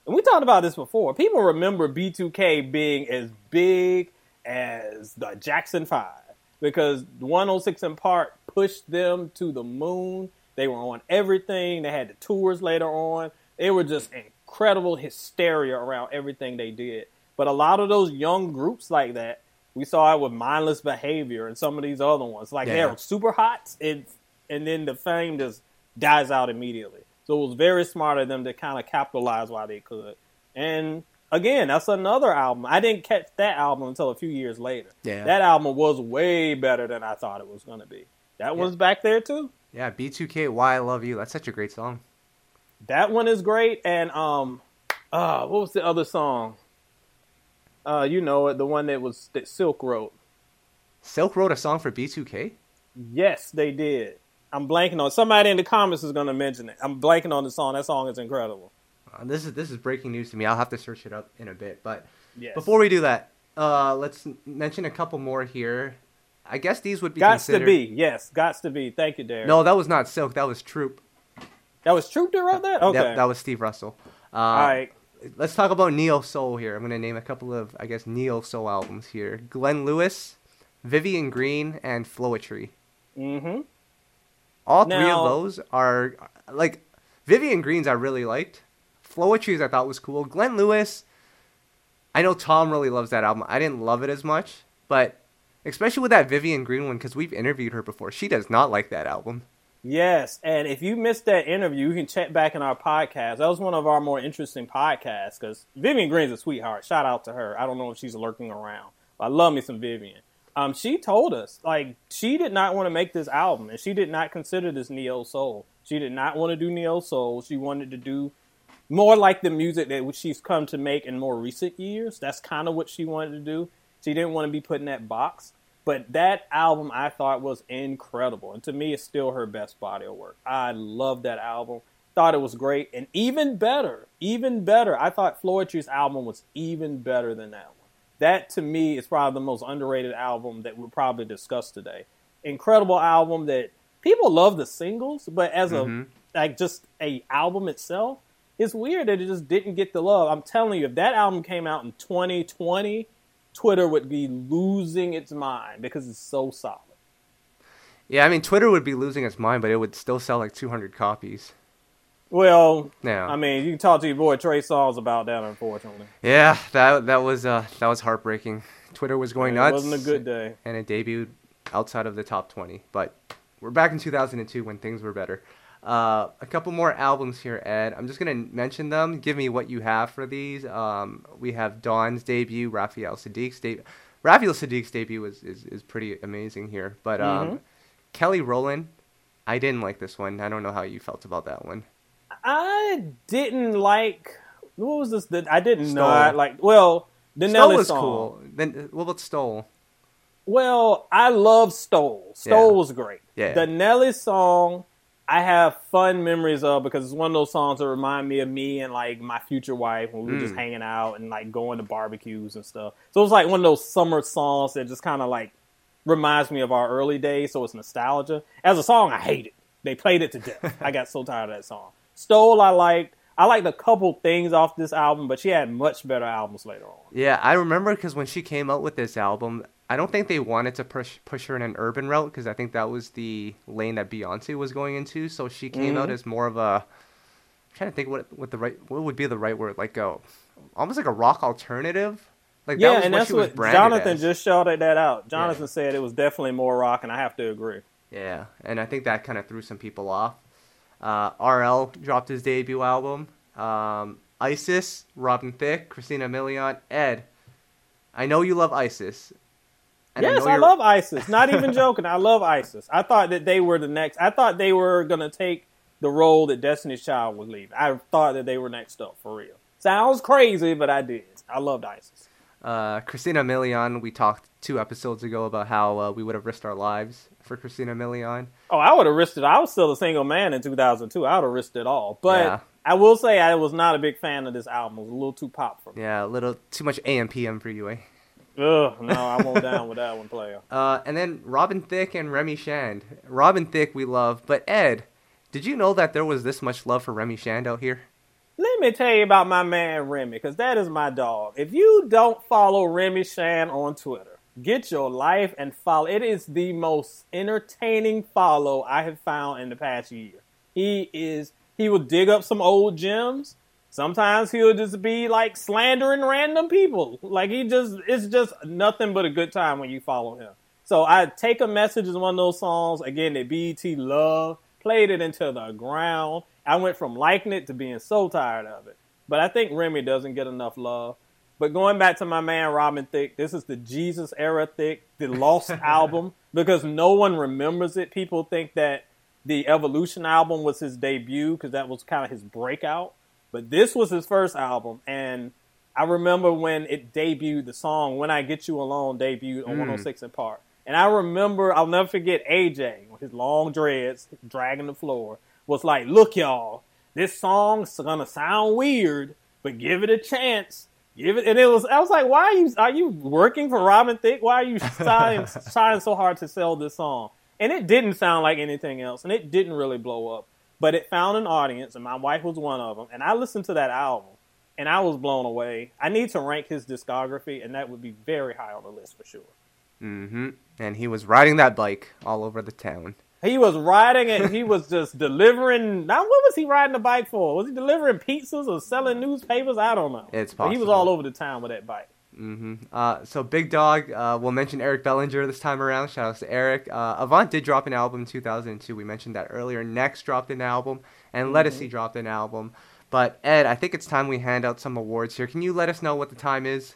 and we talked about this before. People remember B2K being as big as the Jackson Five because 106 & Park pushed them to the moon they were on everything. They had the tours later on. It was just incredible hysteria around everything they did. But a lot of those young groups like that, we saw it with mindless behavior and some of these other ones. Like yeah. they're super hot, and and then the fame just dies out immediately. So it was very smart of them to kind of capitalize while they could. And again, that's another album. I didn't catch that album until a few years later. Yeah. That album was way better than I thought it was going to be. That yeah. was back there too. Yeah, B2K, Why I Love You. That's such a great song. That one is great. And um, uh, what was the other song? Uh, you know it, the one that was that Silk wrote. Silk wrote a song for B2K. Yes, they did. I'm blanking on. Somebody in the comments is going to mention it. I'm blanking on the song. That song is incredible. Uh, this is this is breaking news to me. I'll have to search it up in a bit. But yes. before we do that, uh, let's mention a couple more here. I guess these would be Gots considered... to be, yes. Gots to be. Thank you, Derek. No, that was not Silk. That was Troop. That was Troop that wrote that? Okay. Yep, that was Steve Russell. Uh, All right. Let's talk about neo soul here. I'm going to name a couple of, I guess, neo soul albums here. Glenn Lewis, Vivian Green, and Floetry. Mm-hmm. All now, three of those are like Vivian Green's I really liked. Floetry's I thought was cool. Glenn Lewis, I know Tom really loves that album. I didn't love it as much, but especially with that Vivian Green one because we've interviewed her before. She does not like that album. Yes, and if you missed that interview, you can check back in our podcast. That was one of our more interesting podcasts because Vivian Green's a sweetheart. Shout out to her. I don't know if she's lurking around. I love me some Vivian. Um, she told us like she did not want to make this album, and she did not consider this neo soul. She did not want to do neo soul. She wanted to do more like the music that she's come to make in more recent years. That's kind of what she wanted to do. She didn't want to be put in that box. But that album I thought was incredible. And to me, it's still her best body of work. I love that album. Thought it was great. And even better, even better, I thought Floetry's album was even better than that. That to me is probably the most underrated album that we'll probably discuss today. Incredible album that people love the singles, but as mm-hmm. a like just a album itself, it's weird that it just didn't get the love. I'm telling you, if that album came out in 2020, Twitter would be losing its mind because it's so solid. Yeah, I mean Twitter would be losing its mind, but it would still sell like 200 copies. Well, Yeah. I mean, you can talk to your boy Trey Songz about that. Unfortunately, Yeah, that that was uh that was heartbreaking. Twitter was going it nuts. wasn't a good day. and it debuted outside of the top 20. But we're back in 2002 when things were better. Uh, a couple more albums here, Ed. I'm just gonna mention them. Give me what you have for these. Um, we have Dawn's debut, Raphael Saadiq's debut. Raphael Saadiq's debut is, is, is pretty amazing here. But um, Mhm. Kelly Rowland, I didn't like this one. I don't know how you felt about that one. I didn't like. What was this? That I didn't know. I like. Well, the Stole Nelly was song. cool. Then what about Stole? Well, I love Stole. Stole Yeah. was great. Yeah. The Nelly song, I have fun memories of because it's one of those songs that remind me of me and like my future wife when we were just Mm. hanging out and like going to barbecues and stuff. So it's like one of those summer songs that just kind of like reminds me of our early days. So it's nostalgia. As a song, I hate it. They played it to death. <laughs> I got so tired of that song. Stole, I liked. I liked a couple things off this album, but she had much better albums later on. Yeah, I remember because when she came out with this album, I don't think they wanted to push push her in an urban route because I think that was the lane that Beyonce was going into. So she came out Mhm. as more of a. I'm trying to think what what the right what would be the right word like a almost like a rock alternative. Like that yeah, was and what that's she what Jonathan as. just shouted that out. Jonathan said it was definitely more rock, and I have to agree. Yeah, and I think that kind of threw some people off. Uh, RL dropped his debut album. Um, Isyss, Robin Thicke, Christina Milian, Ed. I know you love Isyss. and yes, know I, love Isyss. Not even joking. I love Isyss. I thought that they were the next. I thought they were gonna take the role that Destiny's Child would leave. I thought that they were next up for real. Sounds crazy, but I did. I loved Isyss. Uh, Christina Milian, we talked two episodes ago about how uh, we would have risked our lives for Christina Milian. Oh, I would have risked it. I was still a single man in 2002. I would have risked it all. But Yeah. I will say I was not a big fan of this album. It was a little too pop for me. Yeah, a little too much AM/PM for you, eh? Ugh, no, I won't down with that one, player. <laughs> Uh, and then Robin Thicke and Remy Shand. Robin Thicke we love, but Ed, did you know that there was this much love for Remy Shand out here? Let me tell you about my man Remy, because that is my dog. If you don't follow Remy Shand on Twitter, get your life and follow. It is the most entertaining follow I have found in the past year. He is. He will dig up some old gems. Sometimes he'll just be like slandering random people. Like he just, it's just nothing but a good time when you follow him. So I take a message is one of those songs again that BET love, played it into the ground. I went from liking it to being so tired of it. But I think Remy doesn't get enough love. But going back to my man Robin Thicke, this is the Jesus era Thicke, the Lost <laughs> album, because no one remembers it. People think that the Evolution album was his debut because that was kind of his breakout. But this was his first album, and I remember when it debuted, the song "When I Get You Alone" debuted on Mm. 106 & Park. And I remember, I'll never forget AJ with his long dreads dragging the floor was like, "Look, y'all, this song's gonna sound weird, but give it a chance. Give it." And it was, I was like, "Why are you are you working for Robin Thicke? Why are you trying <laughs> trying so hard to sell this song?" And it didn't sound like anything else, and it didn't really blow up. But it found an audience, and my wife was one of them. And I listened to that album, and I was blown away. I need to rank his discography, and that would be very high on the list for sure. Mm-hmm. And he was riding that bike all over the town. He was riding it. He was just delivering. Now, what was he riding the bike for? Was he delivering pizzas or selling newspapers? I don't know. It's But he was all over the town with that bike. Mm-hmm. Uh, so Big Dog, uh, we'll mention Eric Bellinger this time around. Shout outs to Eric. Uh, Avant did drop an album in 2002. We mentioned that earlier. Next dropped an album, and Lettucey dropped an album. But Ed, I think it's time we hand out some awards here. Can you let us know what the time is?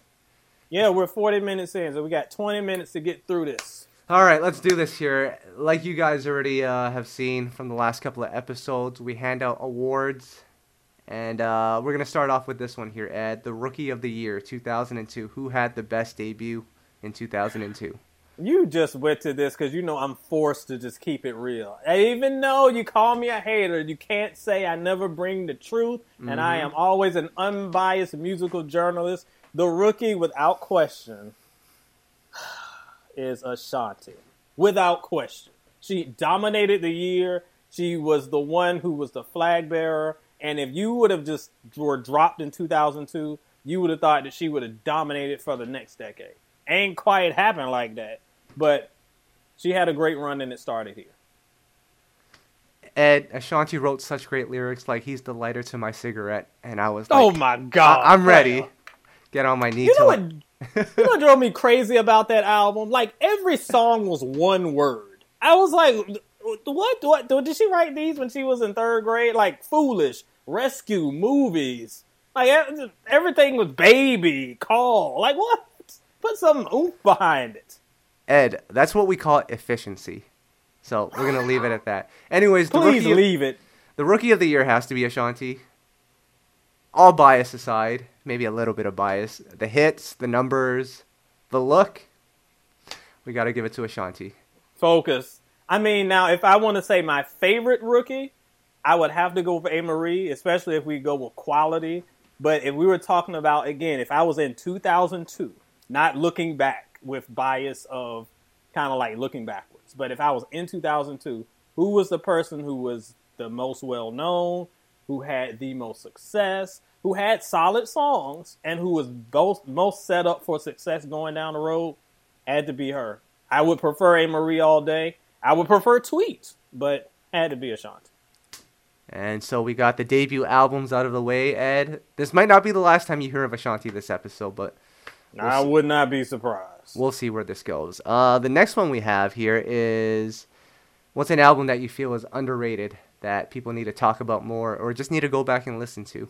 Yeah, we're 40 minutes in, so we got 20 minutes to get through this. All right, let's do this here. Like you guys already uh, have seen from the last couple of episodes, we hand out awards. And uh, we're going to start off with this one here, Ed. The Rookie of the Year, 2002. Who had the best debut in 2002? You just went to this because you know I'm forced to just keep it real. Even though you call me a hater, you can't say I never bring the truth, and I Mhm. am always an unbiased musical journalist. The rookie, without question, is Ashanti. Without question. She dominated the year. She was the one who was the flag bearer. And if you would have just were dropped in 2002, you would have thought that she would have dominated for the next decade. Ain't quite happened like that. But she had a great run and it started here. Ed Ashanti wrote such great lyrics like "He's the lighter to my cigarette," and I was oh like, oh my god, I- am ready. Get on my knees. You know what? You know what drove me crazy about that album? Like every song was one word. I was like, what? What? Did she write these when she was in third grade? Like foolish, rescue, movies. Like everything was baby, call. Like what? Put some oomph behind it. Ed, that's what we call efficiency. So we're gonna leave it at that. Anyways, the Please rookie, leave it. the rookie of the year has to be Ashanti. All bias aside, maybe a little bit of bias. The hits, the numbers, the look. We got to give it to Ashanti. Focus. I mean, now if I want to say my favorite rookie, I would have to go for Amerie, especially if we go with quality. But if we were talking about again, if I was in 2002, not looking back with bias of kind of like looking backwards, but if I was in 2002, who was the person who was the most well known, who had the most success, who had solid songs, and who was both most set up for success going down the road, had to be her. I would prefer Amerie all day. I would prefer Tweet, but had to be Ashanti. And so we got the debut albums out of the way, Ed. This might not be the last time you hear of Ashanti this episode, but we'll I would not be surprised. We'll see where this goes. Uh, the next one we have here is what's an album that you feel is underrated that people need to talk about more or just need to go back and listen to?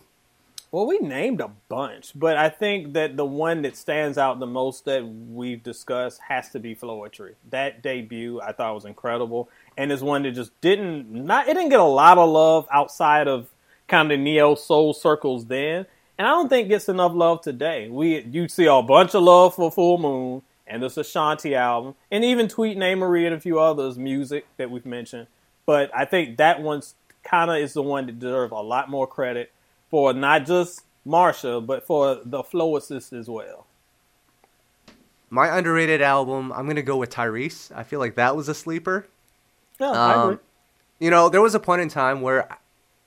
Well, we named a bunch, but I think that the one that stands out the most that we've discussed has to be Floetry. That debut I thought was incredible, and is one that just didn't not it didn't get a lot of love outside of kind of neo soul circles then, and I don't think gets enough love today. We you see a bunch of love for Full Moon and this Ashanti album, and even Tweet Name Marie and a few others music that we've mentioned. But I think that one's kind of is the one that deserves a lot more credit for not just Marsha, but for the Floacist as well. My underrated album, I'm gonna go with Tyrese. I feel like that was a sleeper. Yeah, um, I agree. You know, there was a point in time where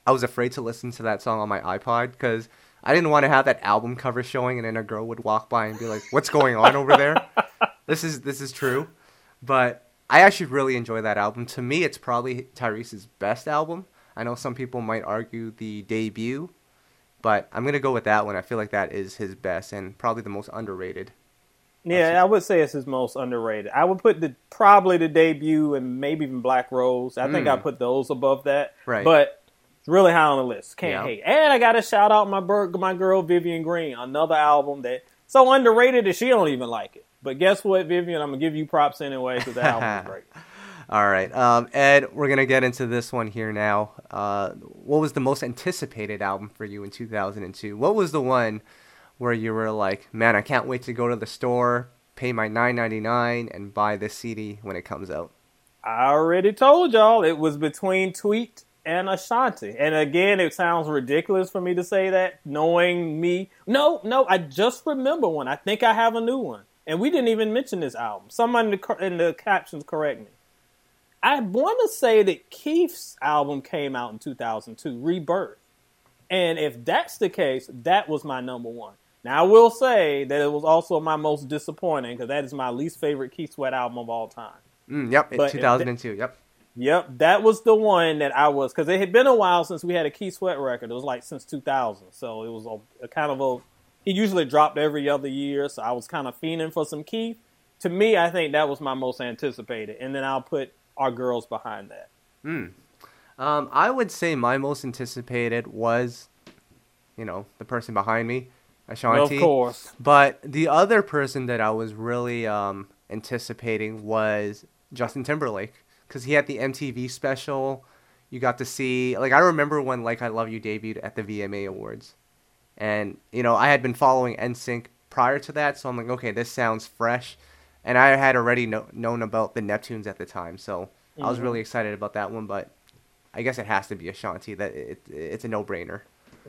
I was afraid to listen to that song on my iPod because I didn't want to have that album cover showing, and then a girl would walk by and be like, "What's going on over there?" <laughs> this is this is true, but I actually really enjoy that album. To me, it's probably Tyrese's best album. I know some people might argue the debut, but I'm gonna go with that one. I feel like that is his best and probably the most underrated. Yeah, I would say it's his most underrated. I would put the probably the debut and maybe even Black Rose. I mm. think I put those above that. Right. But it's really high on the list. Can't yeah. hate. And I got to shout out my my girl Vivian Green, another album that so underrated that she don't even like it. But guess what, Vivian? I'm gonna give you props anyway because the album is great. <laughs> All right, um, Ed, we're gonna get into this one here now. Uh, what was the most anticipated album for you in 2002? What was the one where you were like, "Man, I can't wait to go to the store, pay my 9.99, and buy this CD when it comes out"? I already told y'all it was between Tweet and Ashanti. And again, it sounds ridiculous for me to say that, knowing me. No, no, I just remember one. I think I have a new one. And we didn't even mention this album. Someone in the, in the captions correct me. I want to say that Keith's album came out in 2002, Rebirth. And if that's the case, that was my number one. Now, I will say that it was also my most disappointing because that is my least favorite Keith Sweat album of all time. Mm, yep, in 2002. That, yep. Yep, that was the one that I was because it had been a while since we had a Keith Sweat record. It was like since 2000, so it was a, a kind of a he usually dropped every other year, so I was kind of fiending for some Keith. To me, I think that was my most anticipated, and then I'll put our girls behind that. Hmm. Um, I would say my most anticipated was, you know, the person behind me, Ashanti. Of course. But the other person that I was really um, anticipating was Justin Timberlake because he had the MTV special. You got to see, like, I remember when "Like I Love You" debuted at the VMA Awards, and you know I had been following NSYNC prior to that, so I'm like, okay, this sounds fresh, and I had already know, known about the Neptunes at the time, so mm-hmm. I was mm-hmm. really excited about that one. But I guess it has to be Ashanti. That it, it's a no brainer.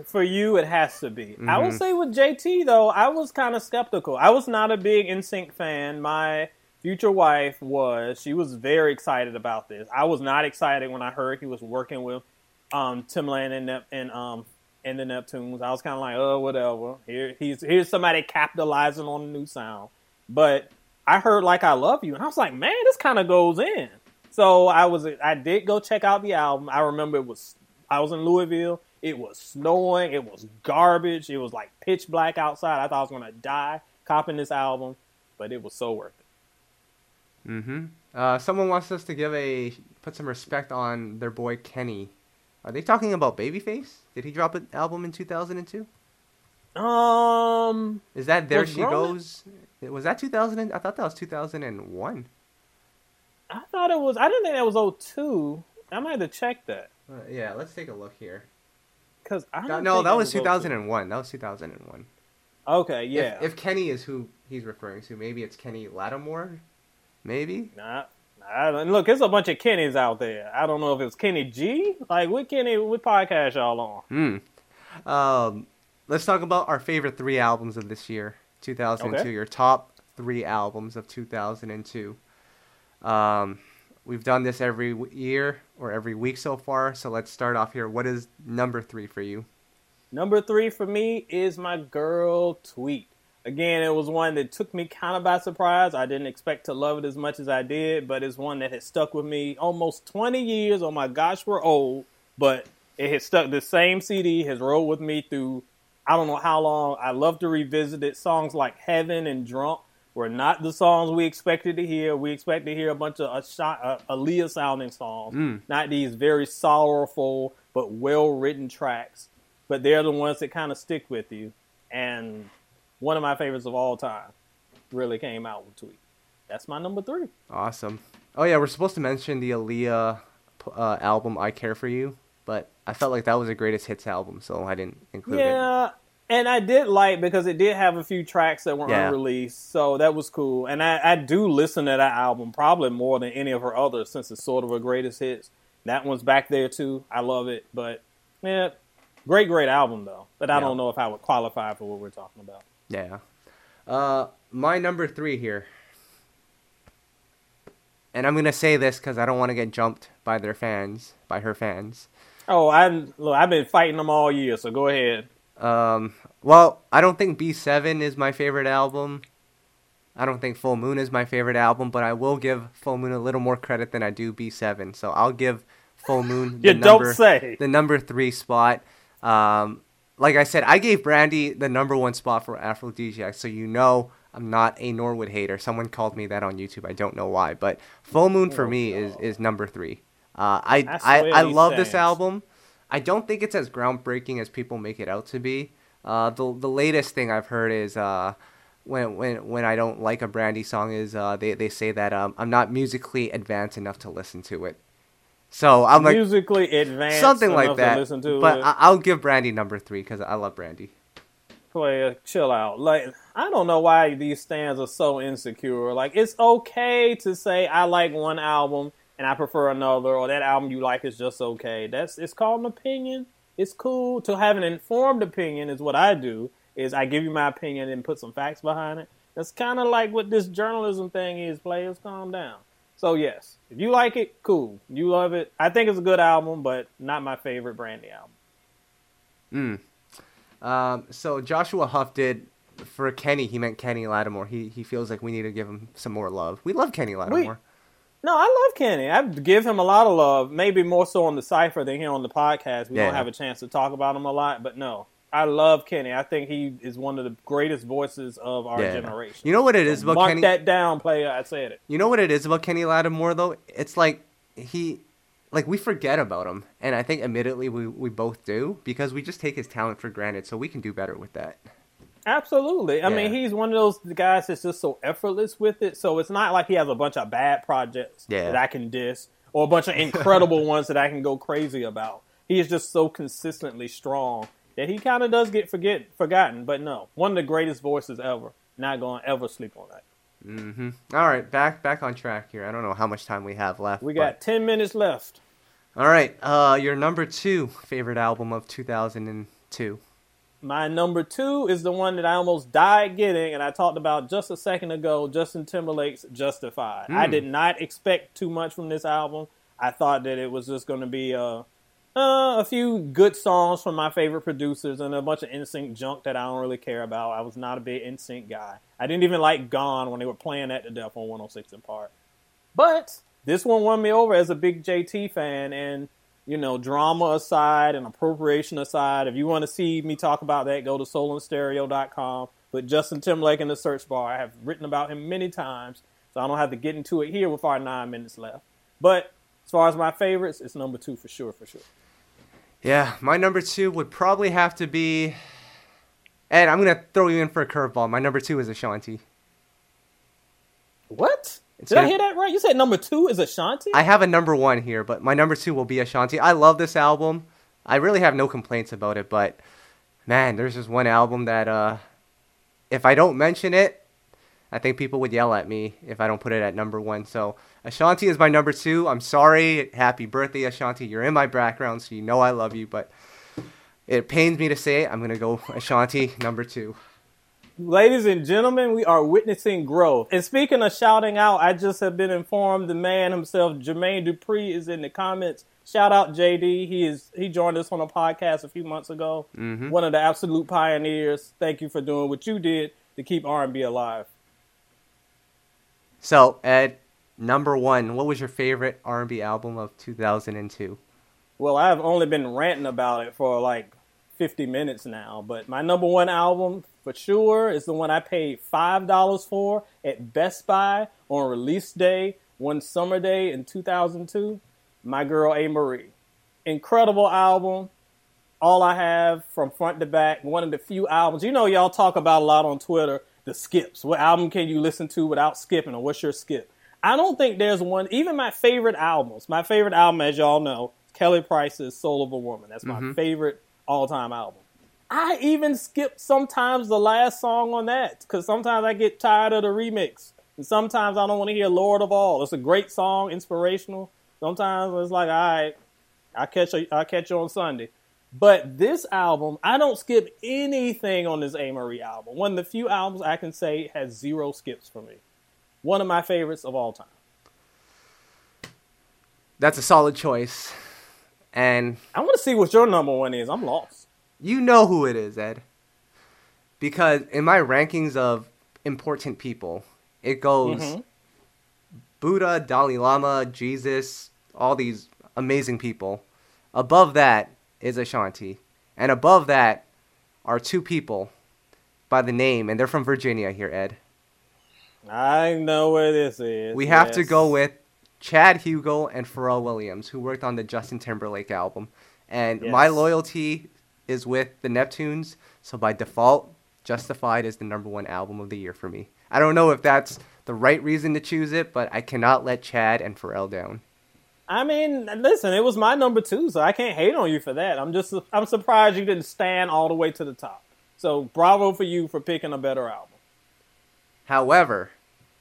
For you, it has to be. Mm-hmm. I would say with JT though, I was kind of skeptical. I was not a big NSYNC fan. My future wife was. She was very excited about this. I was not excited when I heard he was working with um, Timbaland and and um, and the Neptunes. I was kind of like, oh, whatever. Here, he's here's somebody capitalizing on a new sound. But I heard like I love you, and I was like, man, this kind of goes in. So I was I did go check out the album. I remember it was I was in Louisville. It was snowing. It was garbage. It was like pitch black outside. I thought I was gonna die copping this album, but it was so worth it. Mm-hmm. Uh, someone wants us to give a put some respect on their boy Kenny. Are they talking about Babyface? Did he drop an album in 2002? Um, Is that There She Roman- Goes? Was that 2000? and- I thought that was 2001. I thought it was. I didn't think that was 02. I might have to check that Uh, yeah, let's take a look here. because I No, don't no think that was 02. 2001. That was 2001. Okay, yeah. If, if Kenny is who he's referring to, maybe it's Kenny Lattimore. Maybe. Nah, I don't, look, there's a bunch of Kennys out there. I don't know if it's Kenny G. Like, what Kenny, what podcast y'all on? Hmm. Um, let's talk about our favorite three albums of this year, 2002. Okay. Your top three albums of 2002. Um, we've done this every year or every week so far. So let's start off here. What is number three for you? Number three for me is my girl Tweet. Again, it was one that took me kind of by surprise. I didn't expect to love it as much as I did, but it's one that has stuck with me almost 20 years. Oh my gosh, we're old, but it has stuck. The same CD has rolled with me through I don't know how long. I love to revisit it. Songs like Heaven and Drunk were not the songs we expected to hear. We expect to hear a bunch of Aaliyah sounding songs, Mm. not these very sorrowful but well written tracks. But they're the ones that kind of stick with you. And one of my favorites of all time really came out with Tweet. That's my number three. Awesome. Oh yeah, we're supposed to mention the Aaliyah uh, album "I Care for You," but I felt like that was a greatest hits album, so I didn't include it. Yeah, and I did like because it did have a few tracks that were Yeah. unreleased, so that was cool. And I, I do listen to that album probably more than any of her others since it's sort of a greatest hits. That one's back there too. I love it, but yeah, great, great album though. But I Yeah. don't know if I would qualify for what we're talking about. Yeah. Uh, my number three here, and I'm gonna say this because I don't want to get jumped by their fans, by her fans. Oh, I look, I've been fighting them all year, so go ahead. Um, well, I don't think B7 is my favorite album. I don't think Full Moon is my favorite album, but I will give Full Moon a little more credit than I do B7. So I'll give Full Moon <laughs> the You number don't say. the number three spot. Um, like I said, I gave Brandy the number one spot for Aphrodisiac, so you know I'm not a Norwood hater. Someone called me that on YouTube. I don't know why, but Full Moon for Oh, me is, no. is number three. Uh, I I I love this album. I don't think it's as groundbreaking as people make it out to be. Uh, the the latest thing I've heard is uh, when when when I don't like a Brandy song is uh, they they say that um, I'm not musically advanced enough to listen to it. So I'm like Musically advanced, something like that. listen to but it. I, I'll give Brandy number three because I love Brandy. player, chill out. Like I don't know why these stands are so insecure. Like it's okay to say I like one album and I prefer another, or that album you like is just okay. That's it's called an opinion. It's cool to have an informed opinion. Is what I do. Is I give you my opinion and put some facts behind it. That's kind of like what this journalism thing is. Players, calm down. So yes, if you like it, cool. You love it. I think it's a good album, but not my favorite Brandy album. Mm. Um, so Joshua Huff did for Kenny. He meant Kenny Lattimore. He he feels like we need to give him some more love. We love Kenny Lattimore. No, I love Kenny. I give him a lot of love. Maybe more so on the cipher than here on the podcast. We Yeah. don't have a chance to talk about him a lot, but no, I love Kenny. I think he is one of the greatest voices of our Yeah. generation. You know what it is about Mark Kenny? that down, player. I said it. You know what it is about Kenny Lattimore though? It's like he like we forget about him. And I think admittedly we, we both do because we just take his talent for granted, so we can do better with that. Absolutely. I mean, he's one of those guys that's just so effortless with it. So it's not like he has a bunch of bad projects Yeah. that I can diss or a bunch of incredible <laughs> ones that I can go crazy about. He is just so consistently strong that he kind of does get forget forgotten. But no, one of the greatest voices ever. Not going to ever sleep on that. hmm All right, back back on track here. I don't know how much time we have left. We but- got 10 minutes left. All right, uh, your number two favorite album of 2002. My number two is the one that I almost died getting, and I talked about just a second ago Justin Timberlake's Justified. I Hmm. did not expect too much from this album. I thought that it was just going to be a, Uh, a few good songs from my favorite producers and a bunch of NSYNC junk that I don't really care about. I was not a big NSYNC guy. I didn't even like Gone when they were playing that to death on 106 & Park. But this one won me over as a big JT fan. And, you know, drama aside and appropriation aside, if you want to see me talk about that, go to soulandstereo.com. Put Justin Timberlake in the search bar. I have written about him many times, so I don't have to get into it here with our nine minutes left. But as far as my favorites, it's number two for sure, for sure. Yeah, my number two would probably have to be. And I'm gonna throw you in for a curveball. My number two is Ashanti. What? It's Did gonna... I hear that right? You said number two is Ashanti? I have a number one here, but my number two will be Ashanti. I love this album. I really have no complaints about it, but man, there's just one album that uh if I don't mention it, I think people would yell at me if I don't put it at number one. So Ashanti is my number two. I'm sorry. Happy birthday, Ashanti. You're in my background, so you know I love you, but it pains me to say it. I'm going to go Ashanti, number two. Ladies and gentlemen, we are witnessing growth. And speaking of shouting out, I just have been informed the man himself, Jermaine Dupri, is in the comments. Shout out JD. He is he joined us on a podcast a few months ago. Mm-hmm. One of the absolute pioneers. Thank you for doing what you did to keep R&B alive. So, Ed, number one, what was your favorite R&B album of 2002? Well, I've only been ranting about it for like 50 minutes now, but my number one album for sure is the one I paid $5 for at Best Buy on release day, one summer day in 2002. My Girl Amerie, Incredible album. All I have from front to back, one of the few albums. You know, y'all talk about a lot on Twitter the skips. What album can you listen to without skipping, or what's your skip? I don't think there's one. Even my favorite albums, my favorite album, as y'all know, Kelly Price's "Soul of a Woman." That's my mm-hmm. favorite all-time album. I even skip sometimes the last song on that because sometimes I get tired of the remix, and sometimes I don't want to hear "Lord of All." It's a great song, inspirational. Sometimes it's like, all right, I catch I catch you on Sunday. But this album, I don't skip anything on this Amerie album. One of the few albums I can say has zero skips for me. One of my favorites of all time. That's a solid choice. And I want to see what your number one is. I'm lost. You know who it is, Ed. Because in my rankings of important people, it goes mm-hmm. Buddha, Dalai Lama, Jesus, all these amazing people. Above that is Ashanti. And above that are two people by the name, and they're from Virginia here, Ed. I know where this is. We have yes. to go with Chad Hugo and Pharrell Williams, who worked on the Justin Timberlake album. And yes. my loyalty is with the Neptunes, so by default, Justified is the number one album of the year for me. I don't know if that's the right reason to choose it, but I cannot let Chad and Pharrell down. I mean, listen, it was my number two, so I can't hate on you for that. I'm just I'm surprised you didn't stand all the way to the top. So bravo for you for picking a better album. However,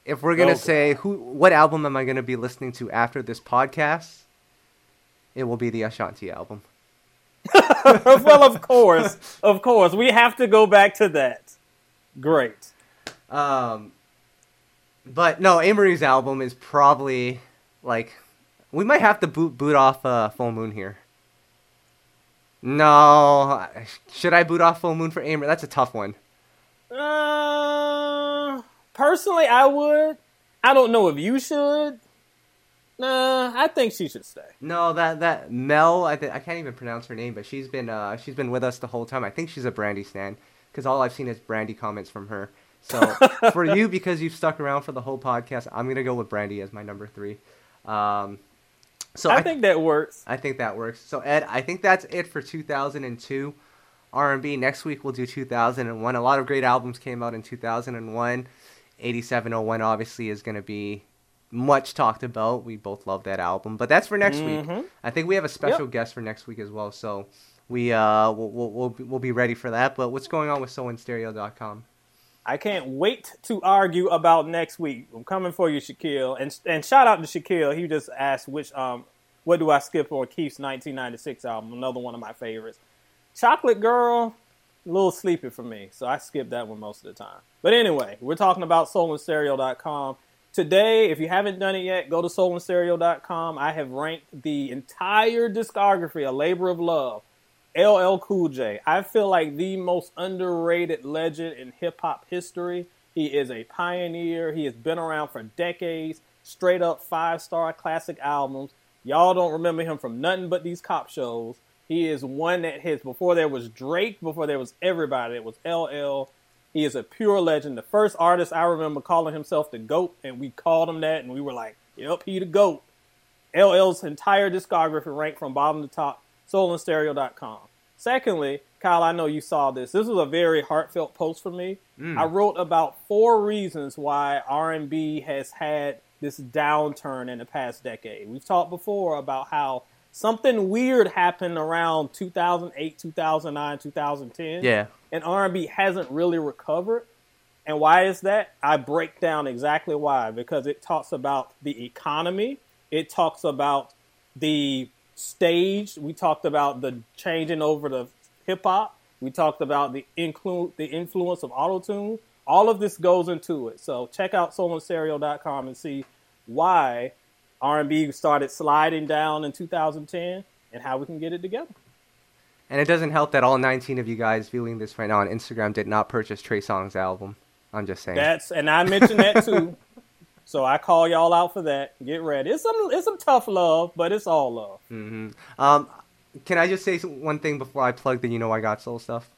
if we're gonna okay. say who what album am I gonna be listening to after this podcast, it will be the Ashanti album. <laughs> well, of course, of course, we have to go back to that. Great. Um, but no, Amerie's album is probably like we might have to boot boot off uh, Full Moon here. No, should I boot off Full Moon for Amer? That's a tough one. Uh, personally, I would. I don't know if you should. Nah, I think she should stay. No, that that Mel, I th- I can't even pronounce her name, but she's been uh she's been with us the whole time. I think she's a Brandy stan because all I've seen is Brandy comments from her. So <laughs> for you, because you've stuck around for the whole podcast, I'm gonna go with Brandy as my number three. Um, so I, I think that works. I think that works. So Ed, I think that's it for 2002 R&B. Next week we'll do 2001. A lot of great albums came out in 2001. 8701 obviously is going to be much talked about. We both love that album, but that's for next mm-hmm. week. I think we have a special yep. guest for next week as well. So we uh we'll, we'll, we'll, be ready for that. But what's going on with SoulandStereo.com? I can't wait to argue about next week. I'm coming for you, Shaquille. And and shout out to Shaquille. He just asked which um what do I skip on Keith's 1996 album, another one of my favorites. Chocolate Girl, a little sleepy for me, so I skip that one most of the time. But anyway, we're talking about soulandstereo.com. today, if you haven't done it yet, go to soulandstereo.com. I have ranked the entire discography, A Labor of Love, LL Cool J. I feel like the most underrated legend in hip hop history. He is a pioneer. He has been around for decades. Straight up five star classic albums. Y'all don't remember him from nothing but these cop shows. He is one that hits before there was Drake, before there was everybody. It was LL. He is a pure legend. The first artist I remember calling himself the GOAT, and we called him that, and we were like, yep, he the GOAT. LL's entire discography ranked from bottom to top, soulandstereo.com. Secondly, Kyle, I know you saw this. This was a very heartfelt post for me. Mm. I wrote about four reasons why R&B has had this downturn in the past decade. We've talked before about how something weird happened around 2008, 2009, 2010. Yeah. And R&B hasn't really recovered. And why is that? I break down exactly why because it talks about the economy, it talks about the stage, we talked about the changing over to hip hop, we talked about the include the influence of autotune. All of this goes into it. So check out soulandstereo.com and see why R&B started sliding down in 2010 and how we can get it together. And it doesn't help that all 19 of you guys viewing this right now on Instagram did not purchase Trey Songz album. I'm just saying. That's and I mentioned that too. <laughs> so I call y'all out for that. Get ready. It's some it's some tough love, but it's all love. Mm-hmm. Um, can I just say one thing before I plug the You Know I Got Soul stuff?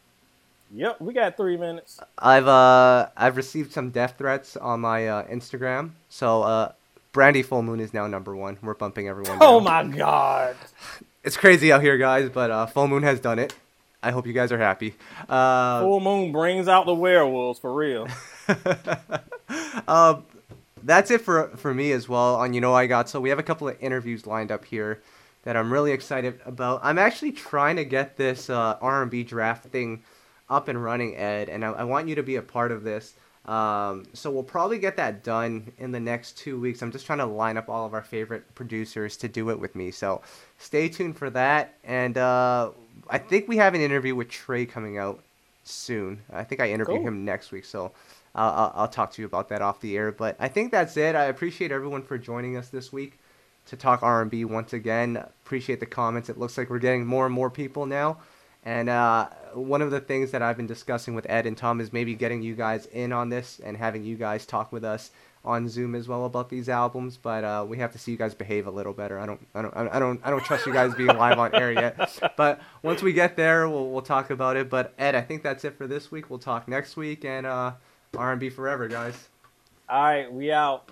Yep, we got three minutes. I've uh I've received some death threats on my uh, Instagram, so uh Brandy Full Moon is now number one. We're bumping everyone. Oh my god! <laughs> It's crazy out here, guys, but uh, Full Moon has done it. I hope you guys are happy. Uh, Full Moon brings out the werewolves for real. <laughs> uh, that's it for for me as well. On you know I got so we have a couple of interviews lined up here that I'm really excited about. I'm actually trying to get this uh, R&B draft thing up and running, Ed, and I, I want you to be a part of this. Um, so we'll probably get that done in the next two weeks. I'm just trying to line up all of our favorite producers to do it with me. So stay tuned for that. And uh, I think we have an interview with Trey coming out soon. I think I interview cool. him next week. So I'll, I'll talk to you about that off the air. But I think that's it. I appreciate everyone for joining us this week to talk R&B once again. Appreciate the comments. It looks like we're getting more and more people now. And uh, one of the things that I've been discussing with Ed and Tom is maybe getting you guys in on this and having you guys talk with us on Zoom as well about these albums. But uh, we have to see you guys behave a little better. I don't, I don't, I don't, I don't trust you guys being live on air yet. <laughs> But once we get there, we'll we'll talk about it. But Ed, I think that's it for this week. We'll talk next week and uh, R&B forever, guys. All right, we out.